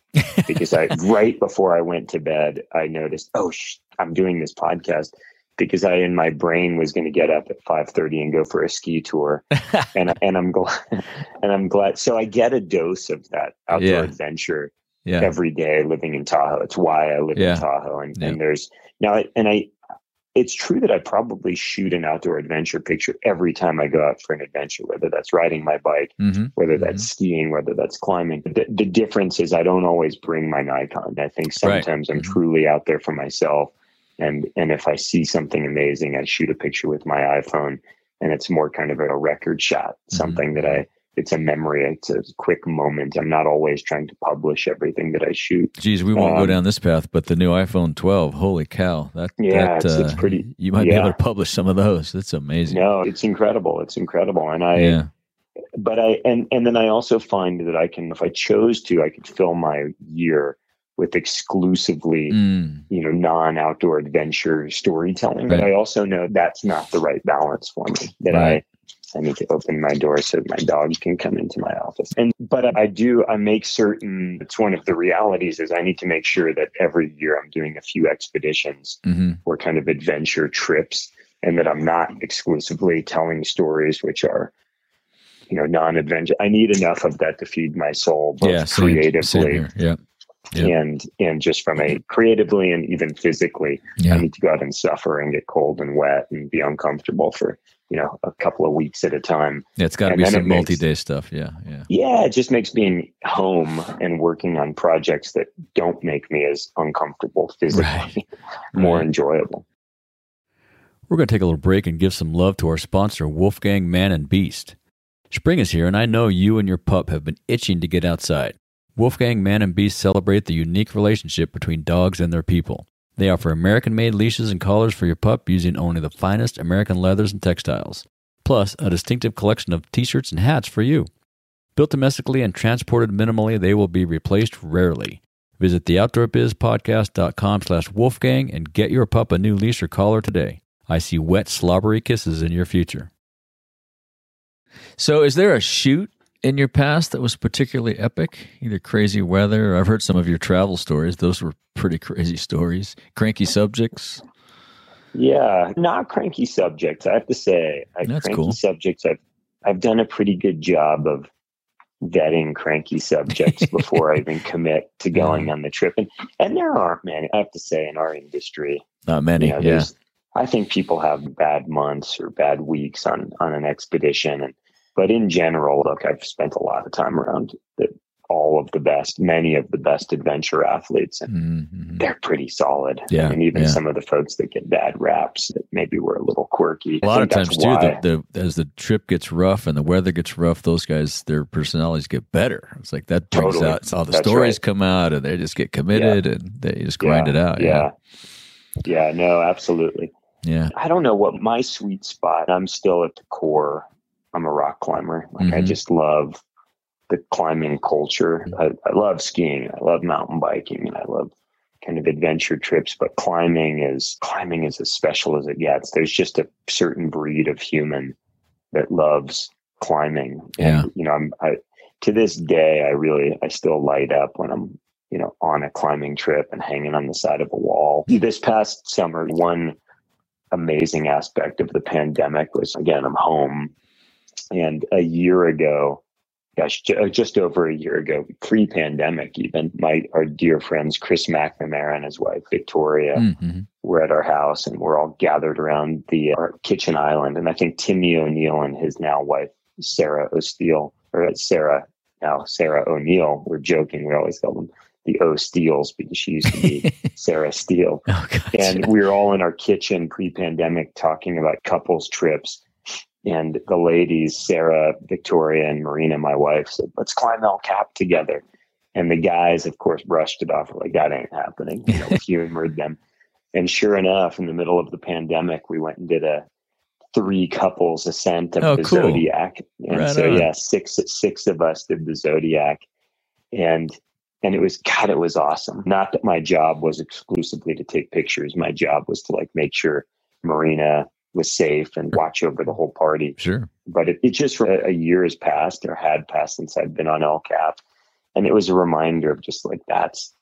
Speaker 3: because I right before I went to bed, I noticed, oh, sh- I'm doing this podcast. Because I, in my brain, was going to get up at five thirty and go for a ski tour, and and I'm glad, and I'm glad. So I get a dose of that outdoor
Speaker 2: Yeah.
Speaker 3: adventure
Speaker 2: Yeah.
Speaker 3: every day living in Tahoe. It's why I live
Speaker 2: Yeah.
Speaker 3: in Tahoe. And, and there's now, and I, it's true that I probably shoot an outdoor adventure picture every time I go out for an adventure, whether that's riding my bike,
Speaker 2: hmm
Speaker 3: whether that's skiing, whether that's climbing. The, the difference is I don't always bring my Nikon. I think
Speaker 2: Right.
Speaker 3: sometimes I'm
Speaker 2: Mhm.
Speaker 3: truly out there for myself. And, and if I see something amazing, I shoot a picture with my iPhone and it's more kind of a record shot,
Speaker 2: Mm-hmm.
Speaker 3: something that I, it's a memory. It's a quick moment. I'm not always trying to publish everything that I shoot.
Speaker 2: Geez, we won't go
Speaker 3: Um,
Speaker 2: down this path, but the new iPhone 12, holy cow! That
Speaker 3: Yeah,
Speaker 2: that,
Speaker 3: it's- it's
Speaker 2: uh,
Speaker 3: pretty-
Speaker 2: You might be able to publish some of those. That's amazing.
Speaker 3: No, it's incredible. It's incredible. And I,
Speaker 2: yeah,
Speaker 3: but I and and then I also find that I can, if I chose to, I could fill my year with exclusively,
Speaker 2: Mm,
Speaker 3: you know, non-outdoor adventure storytelling. But I also know that's not the right balance for me. That
Speaker 2: Right.
Speaker 3: I I need to open my door so my dog can come into my office. And but I do I make certain it's one of the realities is I need to make sure that every year I'm doing a few expeditions
Speaker 2: hmm
Speaker 3: or kind of adventure trips and that I'm not exclusively telling stories which are you know non-adventure I need enough of that to feed my soul both
Speaker 2: yeah. Same,
Speaker 3: creatively
Speaker 2: same. Yeah, Yeah.
Speaker 3: and and just from a creatively and even physically
Speaker 2: yeah.
Speaker 3: I need to go out and suffer and get cold and wet and be uncomfortable for you know a couple of weeks at a time
Speaker 2: Yeah, it's got to be some multi-day stuff. Yeah, yeah.
Speaker 3: yeah it just makes being home and working on projects that don't make me as uncomfortable physically
Speaker 2: Right.
Speaker 3: more
Speaker 2: Right.
Speaker 3: enjoyable
Speaker 2: We're going to take a little break and give some love to our sponsor, Wolfgang Man and Beast. Spring is here, and I know you and your pup have been itching to get outside. Wolfgang Man and Beast celebrate the unique relationship between dogs and their people. They offer American made leashes and collars for your pup using only the finest American leathers and textiles, plus a distinctive collection of t shirts and hats for you. Built domestically and transported minimally, they will be replaced rarely. Visit theoutdoorbizpodcast.com slash wolfgang and get your pup a new leash or collar today. I see wet, slobbery kisses in your future. So, is there a shoot in your past that was particularly epic? Either crazy weather, or I've heard some of your travel stories. Those were pretty crazy stories. Cranky subjects.
Speaker 3: Yeah, not cranky subjects. I have to say, I,
Speaker 2: That's
Speaker 3: cranky
Speaker 2: cool.
Speaker 3: subjects. I've I've done a pretty good job of vetting cranky subjects before I even commit to going on the trip. And and there aren't many. I have to say, in our industry,
Speaker 2: Not many.
Speaker 3: you know,
Speaker 2: yeah.
Speaker 3: I think people have bad months or bad weeks on on an expedition, and but in general, look, I've spent a lot of time around the, all of the best, many of the best adventure athletes, and
Speaker 2: Mhm.
Speaker 3: they're pretty solid.
Speaker 2: Yeah,
Speaker 3: and even
Speaker 2: yeah.
Speaker 3: some of the folks that get bad raps that maybe were a little quirky.
Speaker 2: A lot of times too, the, the as the trip gets rough and the weather gets rough, those guys their personalities get better. It's like that brings
Speaker 3: Totally.
Speaker 2: out all the
Speaker 3: That's
Speaker 2: stories
Speaker 3: right.
Speaker 2: come out and they just get committed and they just grind
Speaker 3: Yeah,
Speaker 2: it out.
Speaker 3: Yeah. yeah, no, absolutely.
Speaker 2: yeah,
Speaker 3: I don't know what my sweet spot. I'm still at the core. I'm a rock climber. Like I
Speaker 2: Mhm.
Speaker 3: just love the climbing culture. I, I love skiing. I love mountain biking, and I love kind of adventure trips. But climbing is climbing is as special as it gets. There's just a certain breed of human that loves climbing.
Speaker 2: Yeah.
Speaker 3: And, you know, I'm I to this day I really I still light up when I'm you know on a climbing trip and hanging on the side of a wall. This past summer, one amazing aspect of the pandemic was again I'm home, and a year ago, gosh, uh, just over a year ago, pre-pandemic even, my our dear friends Chris McNamara and his wife Victoria
Speaker 2: Mhm.
Speaker 3: were at our house and we're all gathered around the our kitchen island. And I think Timmy O'Neill and his now wife, Sarah O'Steele, or uh, Sarah, now Sarah O'Neill, we're joking. We always call them the O'Steels because she used to be Sarah Steele.
Speaker 2: Oh, gotcha.
Speaker 3: And we were all in our kitchen pre pandemic talking about couples trips. And the ladies, Sarah, Victoria, and Marina, my wife, said, let's climb El Cap together. And the guys, of course, brushed it off like that ain't happening. You know, humored them. And sure enough, in the middle of the pandemic, we went and did a three couples ascent of
Speaker 2: Oh,
Speaker 3: the
Speaker 2: cool.
Speaker 3: Zodiac. And
Speaker 2: Right
Speaker 3: so
Speaker 2: on.
Speaker 3: yeah, six six of us did the Zodiac. And and it was God, it was awesome. Not that my job was exclusively to take pictures. My job was to like make sure Marina was safe and watch over the whole party
Speaker 2: sure.
Speaker 3: but it, it just a, a year has passed or had passed since I've been on El Cap. And it was a reminder of just like that's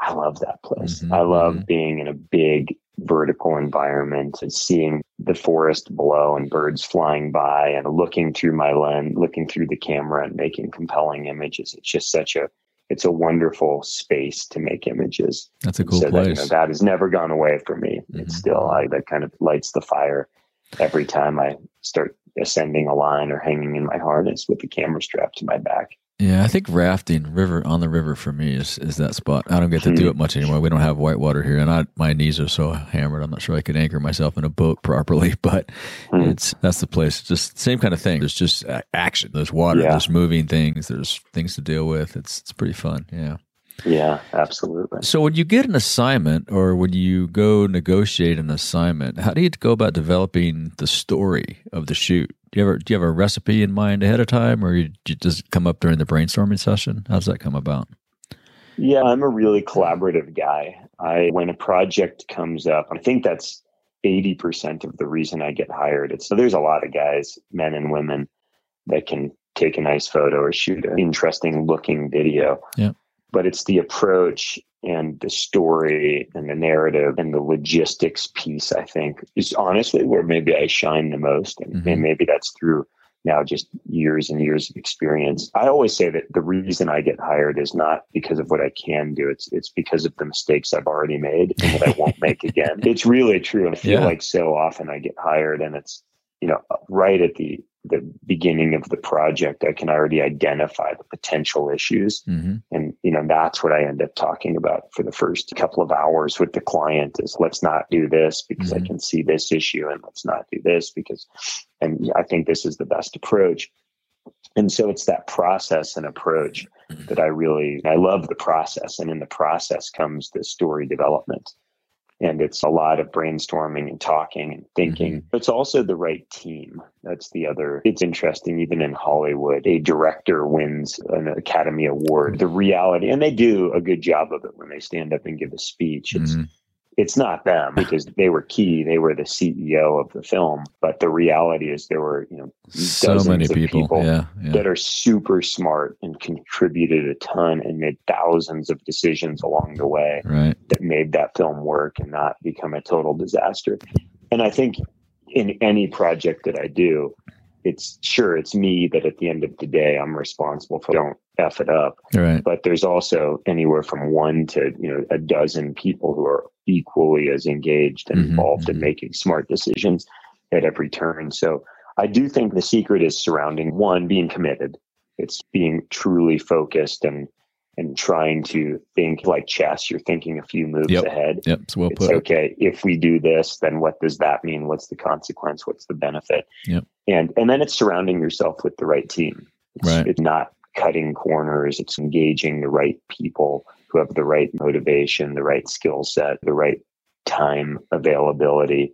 Speaker 3: I love that place.
Speaker 2: Mhm,
Speaker 3: I love
Speaker 2: mhm.
Speaker 3: being in a big vertical environment and seeing the forest below and birds flying by and looking through my lens, looking through the camera and making compelling images. It's just such a it's a wonderful space to make images.
Speaker 2: That's a cool
Speaker 3: so
Speaker 2: place.
Speaker 3: That, you know, that has never gone away for me.
Speaker 2: Mhm.
Speaker 3: It's still I, that kind of lights the fire every time I start ascending a line or hanging in my harness with the camera strapped to my back.
Speaker 2: Yeah, I think rafting river on the river for me is, is that spot. I don't get to
Speaker 3: Hmm.
Speaker 2: do it much anymore. We don't have whitewater here, and I, my knees are so hammered. I'm not sure I could anchor myself in a boat properly. But
Speaker 3: Hmm.
Speaker 2: it's that's the place. Just same kind of thing. There's just action. There's water.
Speaker 3: Yeah.
Speaker 2: There's moving things. There's things to deal with. It's it's pretty fun. Yeah.
Speaker 3: Yeah, absolutely.
Speaker 2: So when you get an assignment or when you go negotiate an assignment, how do you go about developing the story of the shoot? Do you ever do you have a recipe in mind ahead of time, or you, you just come up during the brainstorming session? How does that come about?
Speaker 3: Yeah, I'm a really collaborative guy. I when a project comes up, I think that's 80% of the reason I get hired. It's so there's a lot of guys, men and women, that can take a nice photo or shoot an interesting looking video.
Speaker 2: Yeah.
Speaker 3: But it's the approach and the story and the narrative and the logistics piece, I think, is honestly where maybe I shine the most. And,
Speaker 2: Mhm.
Speaker 3: and maybe that's through now just years and years of experience. I always say that the reason I get hired is not because of what I can do. It's it's because of the mistakes I've already made and that I won't make again. It's really true. I feel
Speaker 2: Yeah.
Speaker 3: like so often I get hired and it's, you know, right at the the beginning of the project, I can already identify the potential issues.
Speaker 2: hmm
Speaker 3: And, you know, that's what I end up talking about for the first couple of hours with the client is let's not do this because
Speaker 2: Mhm.
Speaker 3: I can see this issue and let's not do this because, and I think this is the best approach. And so it's that process and approach that I really, I love the process. And in the process comes the story development. And it's a lot of brainstorming and talking and thinking. It's also the right team. That's the other. It's interesting, even in Hollywood, a director wins an Academy Award. The reality, and they do a good job of it when they stand up and give a speech. It's
Speaker 2: Mhm.
Speaker 3: It's not them because they were key. They were the CEO of the film. But the reality is there were, you know,
Speaker 2: So
Speaker 3: dozens
Speaker 2: many
Speaker 3: of
Speaker 2: people.
Speaker 3: people
Speaker 2: Yeah. Yeah.
Speaker 3: that are super smart and contributed a ton and made thousands of decisions along the way
Speaker 2: Right.
Speaker 3: that made that film work and not become a total disaster. And I think in any project that I do, it's sure it's me that at the end of the day I'm responsible for don't F it up.
Speaker 2: Right.
Speaker 3: But there's also anywhere from one to, you know, a dozen people who are equally as engaged and
Speaker 2: Mhm,
Speaker 3: involved
Speaker 2: mhm.
Speaker 3: in making smart decisions at every turn. So I do think the secret is surrounding one, being committed. It's being truly focused and and trying to think like chess. You're thinking a few moves
Speaker 2: Yep.
Speaker 3: ahead.
Speaker 2: Yep. It's well
Speaker 3: It's okay if we do this, then what does that mean? What's the consequence? What's the benefit?
Speaker 2: Yep.
Speaker 3: And and then it's surrounding yourself with the right team. It's,
Speaker 2: Right.
Speaker 3: it's not cutting corners. It's engaging the right people who have the right motivation, the right skill set, the right time availability,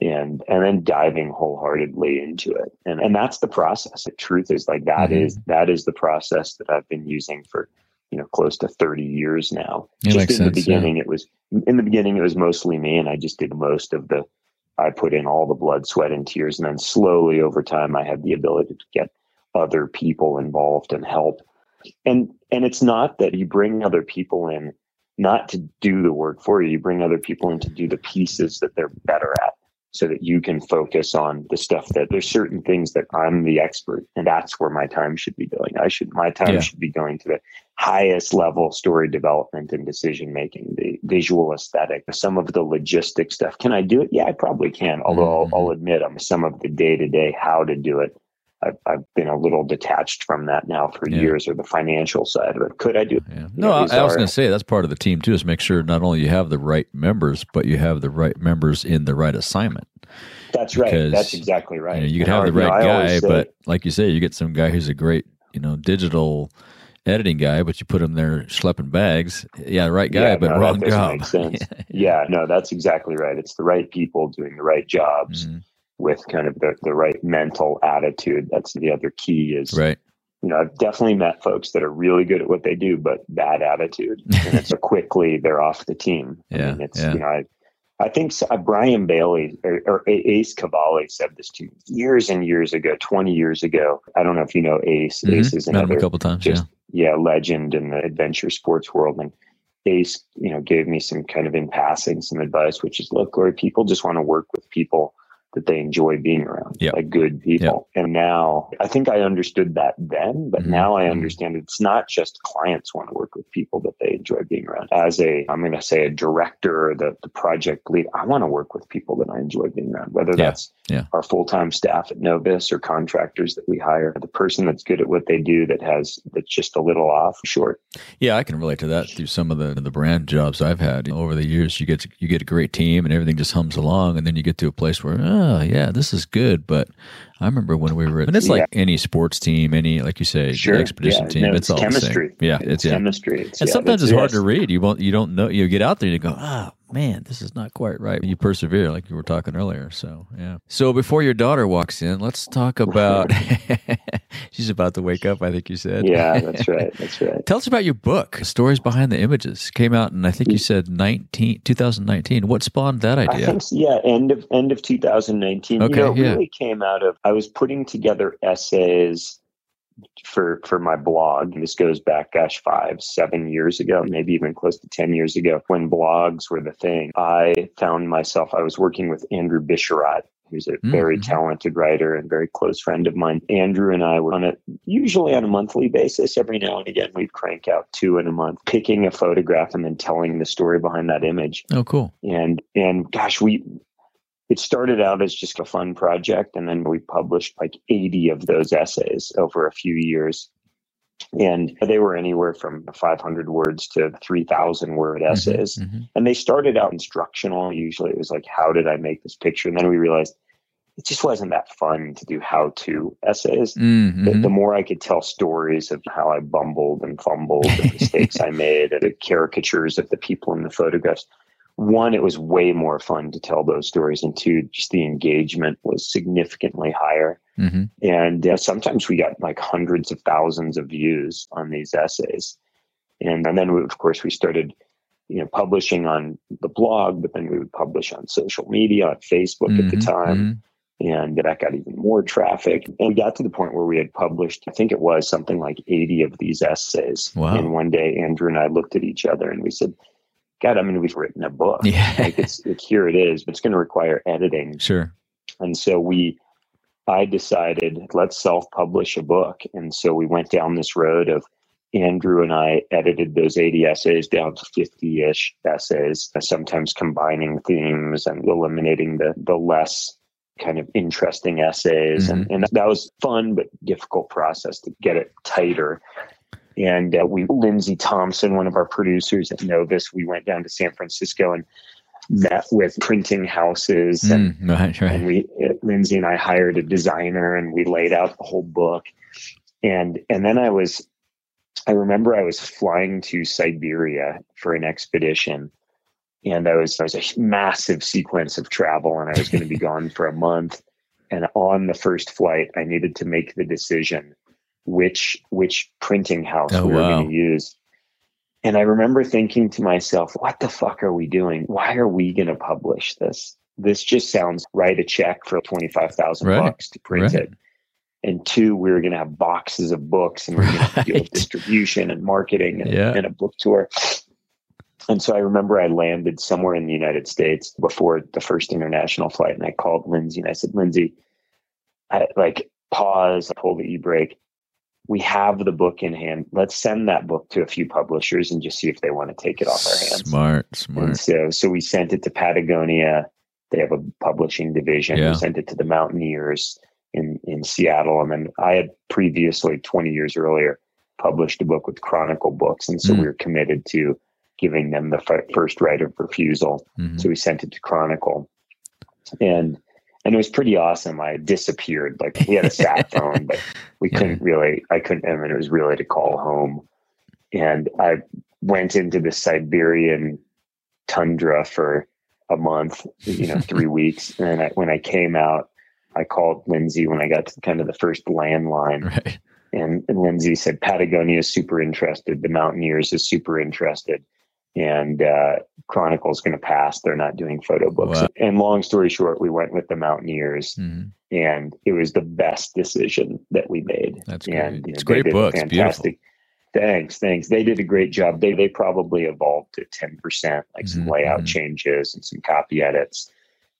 Speaker 3: and and then diving wholeheartedly into it. And and that's the process. The truth is like that
Speaker 2: Mhm.
Speaker 3: is that is the process that I've been using for you know close to 30 years now.
Speaker 2: It
Speaker 3: just
Speaker 2: makes
Speaker 3: in the
Speaker 2: sense, yeah.
Speaker 3: beginning it was in the beginning it was mostly me and I just did most of the I put in all the blood, sweat, and tears. And then slowly over time I had the ability to get other people involved and help. And and it's not that you bring other people in not to do the work for you. You bring other people in to do the pieces that they're better at so that you can focus on the stuff that there's certain things that I'm the expert and that's where my time should be going. I should my time
Speaker 2: Yeah.
Speaker 3: should be going to the highest level story development and decision making, the visual aesthetic, some of the logistic stuff. Can I do it? Yeah, I probably can. Although
Speaker 2: Mhm.
Speaker 3: I'll, I'll admit I'm some of the day to day how to do it. I've, I've been a little detached from that now for
Speaker 2: Yeah.
Speaker 3: years or the financial side of it. Could I do?
Speaker 2: Yeah. No, I, I was going to say that's part of the team too. Is make sure not only you have the right members, but you have the right members in the right assignment.
Speaker 3: That's right.
Speaker 2: Because,
Speaker 3: That's exactly right.
Speaker 2: You, know, you could have
Speaker 3: I-
Speaker 2: the
Speaker 3: you know,
Speaker 2: right guy,
Speaker 3: say-
Speaker 2: but like you say, you get some guy who's a great, you know, digital editing guy, but you put him there schlepping bags. Yeah, right guy,
Speaker 3: Yeah,
Speaker 2: but
Speaker 3: no,
Speaker 2: wrong job.
Speaker 3: yeah, no, that's exactly right. It's the right people doing the right jobs
Speaker 2: Mhm.
Speaker 3: With kind of the, the right mental attitude. That's the other key is
Speaker 2: Right.
Speaker 3: you know, I've definitely met folks that are really good at what they do, but bad attitude. And it's so quickly they're off the team.
Speaker 2: Yeah,
Speaker 3: I mean, it's,
Speaker 2: yeah.
Speaker 3: you know, I, I think uh, Brian Bailey or, or Ace Kvale said this to me years and years ago, 20 years ago. I don't know if you know Ace.
Speaker 2: Mhm.
Speaker 3: Ace is another
Speaker 2: a couple times.
Speaker 3: just
Speaker 2: yeah.
Speaker 3: yeah legend in the adventure sports world and ace you know gave me some kind of in passing some advice which is look Corey, people just want to work with people that they enjoy being around,
Speaker 2: Yep.
Speaker 3: like good people. And now I think I understood that then, but
Speaker 2: Mhm.
Speaker 3: now I
Speaker 2: Mhm.
Speaker 3: understand it's not just clients want to work with people that they enjoy being around. As a, I'm going to say a director the, the project lead, I want to work with people that I enjoy being around, whether
Speaker 2: Yeah.
Speaker 3: that's
Speaker 2: Yeah.
Speaker 3: our full-time staff at Novus or contractors that we hire, the person that's good at what they do that has, that's just a little off short.
Speaker 2: Yeah, I can relate to that through some of the the brand jobs I've had over the years. You get to, you get a great team and everything just hums along, and then you get to a place where oh yeah, this is good. But I remember when we were, and it's like any sports team, any like you say,
Speaker 3: Sure.
Speaker 2: expedition
Speaker 3: Yeah.
Speaker 2: team.
Speaker 3: No,
Speaker 2: it's,
Speaker 3: it's
Speaker 2: all
Speaker 3: chemistry.
Speaker 2: The same. Yeah,
Speaker 3: It's,
Speaker 2: it's, yeah.
Speaker 3: chemistry. It's,
Speaker 2: And
Speaker 3: yeah,
Speaker 2: sometimes it's hard to read. You won't, you don't know. You get out there, and you go, ah, man, this is not quite right. You persevere, like you were talking earlier. So yeah. So before your daughter walks in, let's talk about. she's about to wake up. I think you said.
Speaker 3: Yeah, that's right. That's right.
Speaker 2: Tell us about your book, Stories Behind the Images. Came out, in, I think you mm. said 19, 2019. What spawned that
Speaker 3: I
Speaker 2: idea?
Speaker 3: think yeah, end of end of 2019.
Speaker 2: Okay,
Speaker 3: you know, it
Speaker 2: yeah.
Speaker 3: really came out of I was putting together essays for for my blog. This goes back, gosh, five, seven years ago, maybe even close to ten years ago, when blogs were the thing. I found myself I was working with Andrew Bisharat, who's a very
Speaker 2: Mhm.
Speaker 3: talented writer and very close friend of mine. Andrew and I were on it usually on a monthly basis. Every now and again, we'd crank out two in a month, picking a photograph and then telling the story behind that image
Speaker 2: oh, cool.
Speaker 3: and and gosh we it started out as just a fun project and then we published like 80 of those essays over a few years and they were anywhere from 500 words to 3000 word essays
Speaker 2: Mhm.
Speaker 3: and they started out instructional usually it was like how did i make this picture and then we realized it just wasn't that fun to do how to essays
Speaker 2: Mhm.
Speaker 3: the, the more I could tell stories of how I bumbled and fumbled, the mistakes I made, the caricatures of the people in the photographs. One, it was way more fun to tell those stories, and two, just the engagement was significantly higher.
Speaker 2: Mhm.
Speaker 3: And uh, sometimes we got like hundreds of thousands of views on these essays, and, and then we, of course we started, you know, publishing on the blog, but then we would publish on social media, on Facebook at the
Speaker 2: Mhm.
Speaker 3: time
Speaker 2: Mhm.
Speaker 3: and that got even more traffic. And we got to the point where we had published, I think it was something like 80 of these essays.
Speaker 2: Wow.
Speaker 3: And one day, Andrew and I looked at each other and we said, God, I mean, we've written a book.
Speaker 2: Yeah.
Speaker 3: Like it's, it's here it is, but it's going to require editing.
Speaker 2: Sure.
Speaker 3: And so we, I decided let's self-publish a book. And so we went down this road of Andrew and I edited those 80 essays down to 50-ish essays, sometimes combining themes and eliminating the the less kind of interesting essays. And, mm-hmm. and that was fun but difficult process to get it tighter. And uh, we, Lindsay Thompson, one of our producers at Novus, we went down to San Francisco and met with printing houses and
Speaker 2: Mm, right, right.
Speaker 3: and we Lindsay and I hired a designer and we laid out the whole book and and then I was I remember I was flying to Siberia for an expedition and I was I was a massive sequence of travel and I was going to be gone for a month and on the first flight I needed to make the decision which which printing house
Speaker 2: Oh,
Speaker 3: we were
Speaker 2: wow.
Speaker 3: going to use and I remember thinking to myself, what the fuck are we doing? Why are we going to publish this? This just sounds write a check for 25,000
Speaker 2: Right,
Speaker 3: bucks to print
Speaker 2: right.
Speaker 3: it. And two, we were going to have boxes of books and we are going to deal with distribution and marketing and,
Speaker 2: Yeah.
Speaker 3: and a book tour. And so I remember I landed somewhere in the United States before the first international flight. And I called Lindsay and I said, Lindsay, I like pause, pull the e brake. We have the book in hand. Let's send that book to a few publishers and just see if they want to take it off our hands.
Speaker 2: Smart,
Speaker 3: And
Speaker 2: smart.
Speaker 3: so, so we sent it to Patagonia. They have a publishing division.
Speaker 2: Yeah.
Speaker 3: We sent it to the Mountaineers in in Seattle, and then I had previously, twenty years earlier, published a book with Chronicle Books, and so
Speaker 2: Mm.
Speaker 3: we were committed to giving them the fir- first right of refusal.
Speaker 2: Mhm.
Speaker 3: So we sent it to Chronicle, and and it was pretty awesome. I disappeared. Like we had a sat phone, but we
Speaker 2: Yeah.
Speaker 3: couldn't really. I couldn't. I mean, it was really to call home, and I went into the Siberian tundra for a month. You know, three weeks, and I, when I came out, I called Lindsay when I got to kind of the first landline,
Speaker 2: Right.
Speaker 3: and, and Lindsay said Patagonia is super interested. The Mountaineers is super interested. And uh, Chronicle's going to pass. They're not doing photo books.
Speaker 2: Wow.
Speaker 3: And long story short, we went with the Mountaineers,
Speaker 2: Mhm.
Speaker 3: and it was the best decision that we made.
Speaker 2: That's
Speaker 3: and,
Speaker 2: great. It's a
Speaker 3: they
Speaker 2: great book. It's beautiful.
Speaker 3: Thanks, thanks. They did a great job. They they probably evolved to ten percent, like some
Speaker 2: Mhm,
Speaker 3: layout
Speaker 2: mhm.
Speaker 3: changes and some copy edits.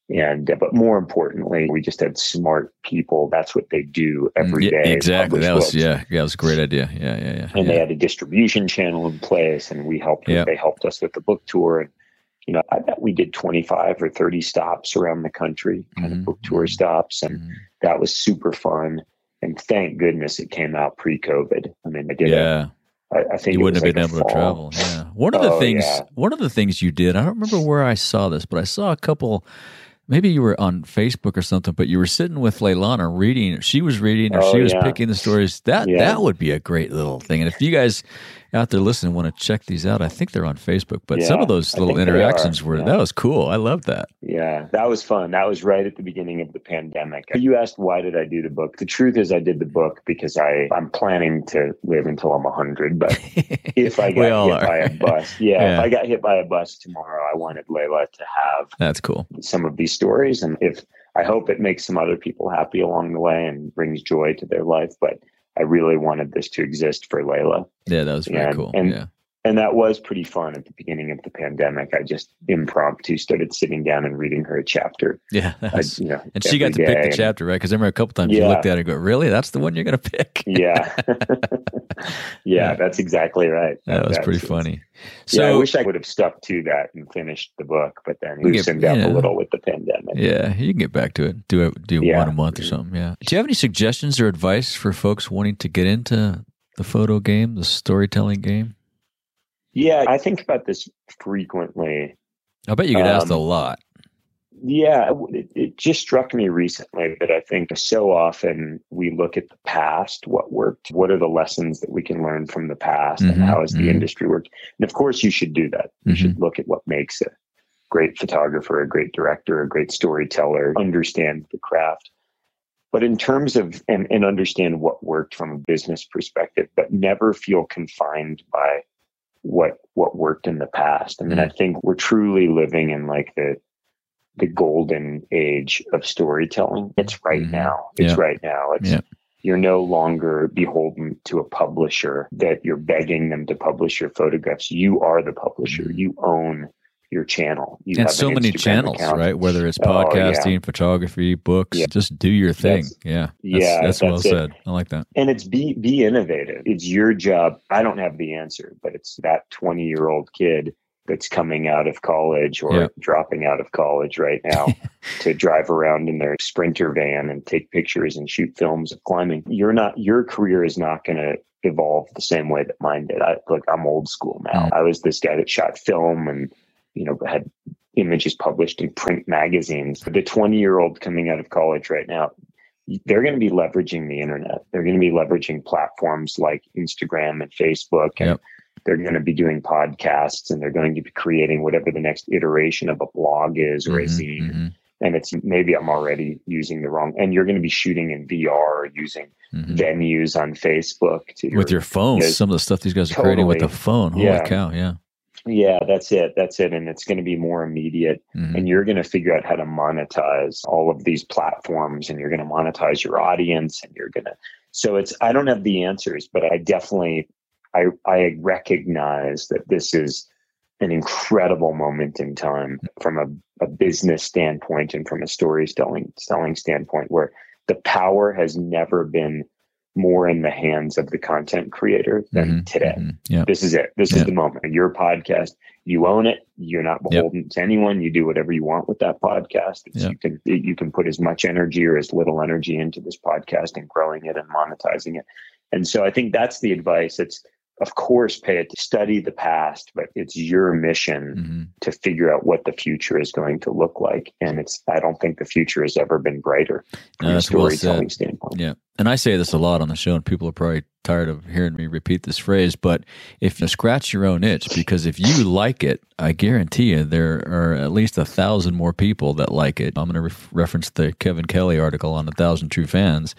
Speaker 3: And, but more importantly, we just had smart people. That's what they do every
Speaker 2: Yeah,
Speaker 3: day.
Speaker 2: exactly. That was
Speaker 3: books.
Speaker 2: yeah, yeah, that was a great idea. Yeah, yeah, yeah.
Speaker 3: And
Speaker 2: yeah.
Speaker 3: they had a distribution channel in place and we helped,
Speaker 2: Yeah.
Speaker 3: they helped us with the book tour. And, you know, I bet we did 25 or 30 stops around the country, kind
Speaker 2: Mhm,
Speaker 3: of book tour
Speaker 2: mhm.
Speaker 3: stops. And
Speaker 2: Mhm.
Speaker 3: that was super fun. And thank goodness it came out pre COVID. I mean, I did
Speaker 2: yeah.
Speaker 3: a, I, I think
Speaker 2: you wouldn't have been
Speaker 3: like a
Speaker 2: able to travel. Yeah. One of the
Speaker 3: Oh,
Speaker 2: things
Speaker 3: yeah.
Speaker 2: one of the things you did, I don't remember where I saw this, but I saw a couple maybe you were on Facebook or something, but you were sitting with Leilana reading she was reading or
Speaker 3: Oh,
Speaker 2: she was
Speaker 3: yeah.
Speaker 2: picking the stories. That
Speaker 3: Yeah.
Speaker 2: that would be a great little thing. And if you guys out there listening want to check these out, I think they're on Facebook. But some of those little
Speaker 3: think they are,
Speaker 2: interactions were
Speaker 3: yeah.
Speaker 2: that was cool. I love that.
Speaker 3: Yeah, that was fun. That was right at the beginning of the pandemic. You asked why did I do the book? The truth is I did the book because I I'm planning to live until I'm 100, but if I got hit
Speaker 2: are.
Speaker 3: by a bus, yeah,
Speaker 2: Yeah.
Speaker 3: if I got hit by a bus tomorrow, I wanted Layla to have
Speaker 2: That's cool.
Speaker 3: some of these stories and if I hope it makes some other people happy along the way and brings joy to their life, but I really wanted this to exist for Layla.
Speaker 2: Yeah, that was very
Speaker 3: Yeah,
Speaker 2: cool.
Speaker 3: and-
Speaker 2: yeah.
Speaker 3: And that was pretty fun at the beginning of the pandemic. I just impromptu started sitting down and reading her a chapter.
Speaker 2: Yeah. that
Speaker 3: I, you know,
Speaker 2: and she got to pick the chapter, right? Because I remember a couple times you looked at it and go, Really? That's the one you're gonna pick?
Speaker 3: yeah. yeah,
Speaker 2: Yeah.
Speaker 3: that's exactly right.
Speaker 2: That was
Speaker 3: That's-
Speaker 2: pretty funny.
Speaker 3: yeah, I wish I would have stuck to that and finished the book, but then
Speaker 2: We get-
Speaker 3: loosened up
Speaker 2: yeah.
Speaker 3: a little with the pandemic.
Speaker 2: Yeah, you can get back to it. Do it. Do
Speaker 3: Yeah.
Speaker 2: one a month or something. Yeah. Do you have any suggestions or advice for folks wanting to get into the photo game, the storytelling game?
Speaker 3: Yeah, I think about this frequently.
Speaker 2: I bet you get asked a
Speaker 3: Um,
Speaker 2: lot.
Speaker 3: Yeah, it, it just struck me recently that I think so often we look at the past, what worked, what are the lessons that we can learn from the past,
Speaker 2: Mhm,
Speaker 3: and how has
Speaker 2: mhm.
Speaker 3: the industry worked. And of course, you should do that. You
Speaker 2: Mhm.
Speaker 3: should look at what makes a great photographer, a great director, a great storyteller, understand the craft. But in terms of, and, and understand what worked from a business perspective, but never feel confined by what what worked in the past. I mean, I think we're truly living in like the the golden age of storytelling. It's right
Speaker 2: Mhm.
Speaker 3: now. It's
Speaker 2: Yeah.
Speaker 3: right now. It's
Speaker 2: Yeah.
Speaker 3: you're no longer beholden to a publisher that you're begging them to publish your photographs. You are the publisher.
Speaker 2: Mhm.
Speaker 3: You own your channel. You
Speaker 2: and so
Speaker 3: an
Speaker 2: many
Speaker 3: Instagram
Speaker 2: channels,
Speaker 3: account.
Speaker 2: right? Whether it's
Speaker 3: Oh, yeah.
Speaker 2: podcasting, photography, books,
Speaker 3: Yeah.
Speaker 2: just do your thing.
Speaker 3: That's-
Speaker 2: yeah. That's,
Speaker 3: yeah,
Speaker 2: That's, well
Speaker 3: it.
Speaker 2: said. I like that.
Speaker 3: and it's be be innovative it's your job i don't have the answer but it's that 20 year old kid that's coming out of college or
Speaker 2: Yeah.
Speaker 3: dropping out of college right now to drive around in their sprinter van and take pictures and shoot films of climbing you're not your career is not going to evolve the same way that mine did i look i'm old school now
Speaker 2: Mm.
Speaker 3: i was this guy that shot film and you know had images published in print magazines the 20 year old coming out of college right now they're going to be leveraging the internet. They're going to be leveraging platforms like Instagram and Facebook, and
Speaker 2: Yep.
Speaker 3: they're going to be doing podcasts, and they're going to be creating whatever the next iteration of a blog is or a zine.
Speaker 2: mhm,
Speaker 3: And it's maybe I'm already using the wrong. And you're going to be shooting in VR or using
Speaker 2: mhm.
Speaker 3: venues on Facebook to
Speaker 2: With your phones,
Speaker 3: Yeah,
Speaker 2: some of the stuff these guys are creating with the phone. Holy
Speaker 3: Yeah.
Speaker 2: cow! Yeah.
Speaker 3: Yeah, that's it. That's it. And it's going to be more immediate.
Speaker 2: Mhm.
Speaker 3: and you're going to figure out how to monetize all of these platforms and you're going to monetize your audience and you're going to so it's i don't have the answers but i definitely i i recognize that this is an incredible moment in time from a, a business standpoint and from a storytelling selling standpoint where the power has never been more in the hands of the content creator than
Speaker 2: Mhm,
Speaker 3: today
Speaker 2: mhm. Yeah.
Speaker 3: this is it this
Speaker 2: Yeah.
Speaker 3: is the moment your podcast you own it you're not
Speaker 2: Yep.
Speaker 3: beholden to anyone you do whatever you want with that podcast It's,
Speaker 2: Yep.
Speaker 3: you can you can put as much energy or as little energy into this podcast and growing it and monetizing it and so i think that's the advice it's of course pay it to study the past but it's your mission
Speaker 2: Mhm.
Speaker 3: to figure out what the future is going to look like and it's i don't think the future has ever been brighter from
Speaker 2: No,
Speaker 3: a
Speaker 2: that's well
Speaker 3: storytelling standpoint
Speaker 2: Yeah. And I say this a lot on the show, and people are probably tired of hearing me repeat this phrase, but if you scratch your own itch, because if you like it, I guarantee you there are at least a thousand more people that like it. I'm going to ref reference the Kevin Kelly article on a thousand true fans.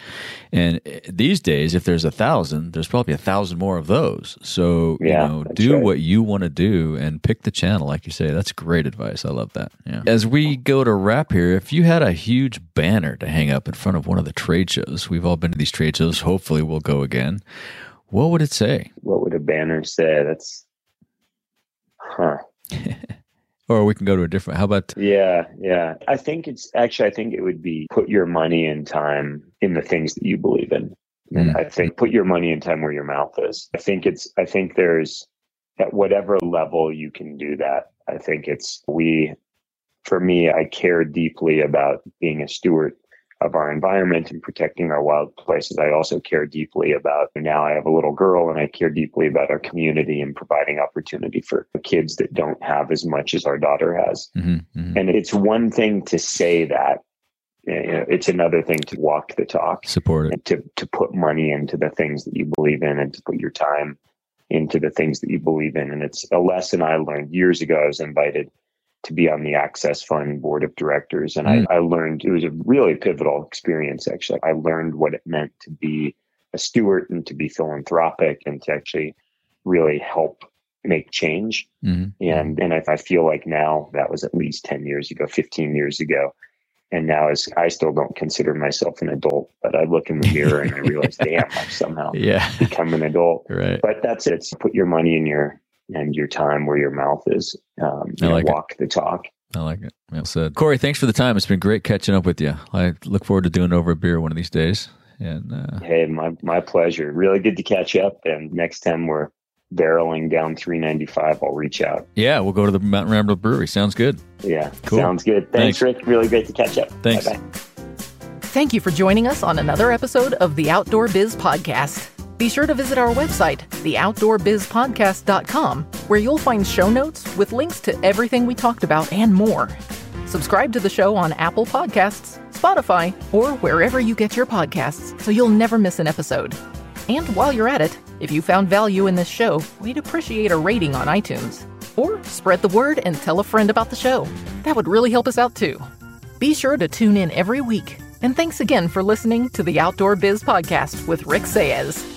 Speaker 2: And eh, these days, if there's a thousand, there's probably a thousand more of those. So,
Speaker 3: Yeah,
Speaker 2: you know, do
Speaker 3: right.
Speaker 2: what you want to do and pick the channel, like you say. That's great advice. I love that. Yeah. As we go to wrap here, if you had a huge banner to hang up in front of one of the trade shows, we've all been to these trade shows. Hopefully, we'll go again. What would it say?
Speaker 3: what would a banner say that's huh
Speaker 2: Or we can go to a different. How about?
Speaker 3: Yeah, yeah. I think it's actually. I think it would be put your money and time in the things that you believe in.
Speaker 2: Mm.
Speaker 3: I think put your money and time where your mouth is. I think it's. I think there's at whatever level you can do that. I think it's we. For me, I care deeply about being a steward of our environment and protecting our wild places. I also care deeply about now I have a little girl and I care deeply about our community and providing opportunity for kids that don't have as much as our daughter has.
Speaker 2: Mhm, mhm.
Speaker 3: And it's one thing to say that. It's another thing to walk the talk
Speaker 2: Support it.
Speaker 3: to, to put money into the things that you believe in and to put your time into the things that you believe in. And it's a lesson I learned years ago. I was invited to be on the Access Fund board of directors. And I, I learned it was a really pivotal experience, actually. I learned what it meant to be a steward and to be philanthropic and to actually really help make change.
Speaker 2: Mhm.
Speaker 3: And and I, I feel like now that was at least 10 years ago, 15 years ago. And now as I still don't consider myself an adult, but I look in the mirror and I realize, damn, I've somehow
Speaker 2: Yeah.
Speaker 3: become an adult.
Speaker 2: Right.
Speaker 3: But that's it. It's put your money in your and your time where your mouth is. Um,
Speaker 2: I
Speaker 3: you know,
Speaker 2: like it.
Speaker 3: walk the talk.
Speaker 2: I like it. Well said. Corey, thanks for the time. It's been great catching up with you. I look forward to doing it over a beer one of these days. And uh,
Speaker 3: Hey, my my pleasure. Really good to catch up. And next time we're barreling down 395, I'll reach out.
Speaker 2: yeah, we'll go to the Mountain Ramblers Brewery. Sounds good.
Speaker 3: Yeah,
Speaker 2: Cool.
Speaker 3: sounds good. Thanks,
Speaker 2: Thanks.
Speaker 3: Rick. Really great to catch up.
Speaker 2: Thanks.
Speaker 3: Bye-bye.
Speaker 1: Thank you for joining us on another episode of the Outdoor Biz Podcast. Be sure to visit our website, theoutdoorbizpodcast.com, where you'll find show notes with links to everything we talked about and more. Subscribe to the show on Apple Podcasts, Spotify, or wherever you get your podcasts so you'll never miss an episode. And while you're at it, if you found value in this show, we'd appreciate a rating on iTunes. Or spread the word and tell a friend about the show. That would really help us out too. Be sure to tune in every week. And thanks again for listening to the Outdoor Biz Podcast with Rick Saez.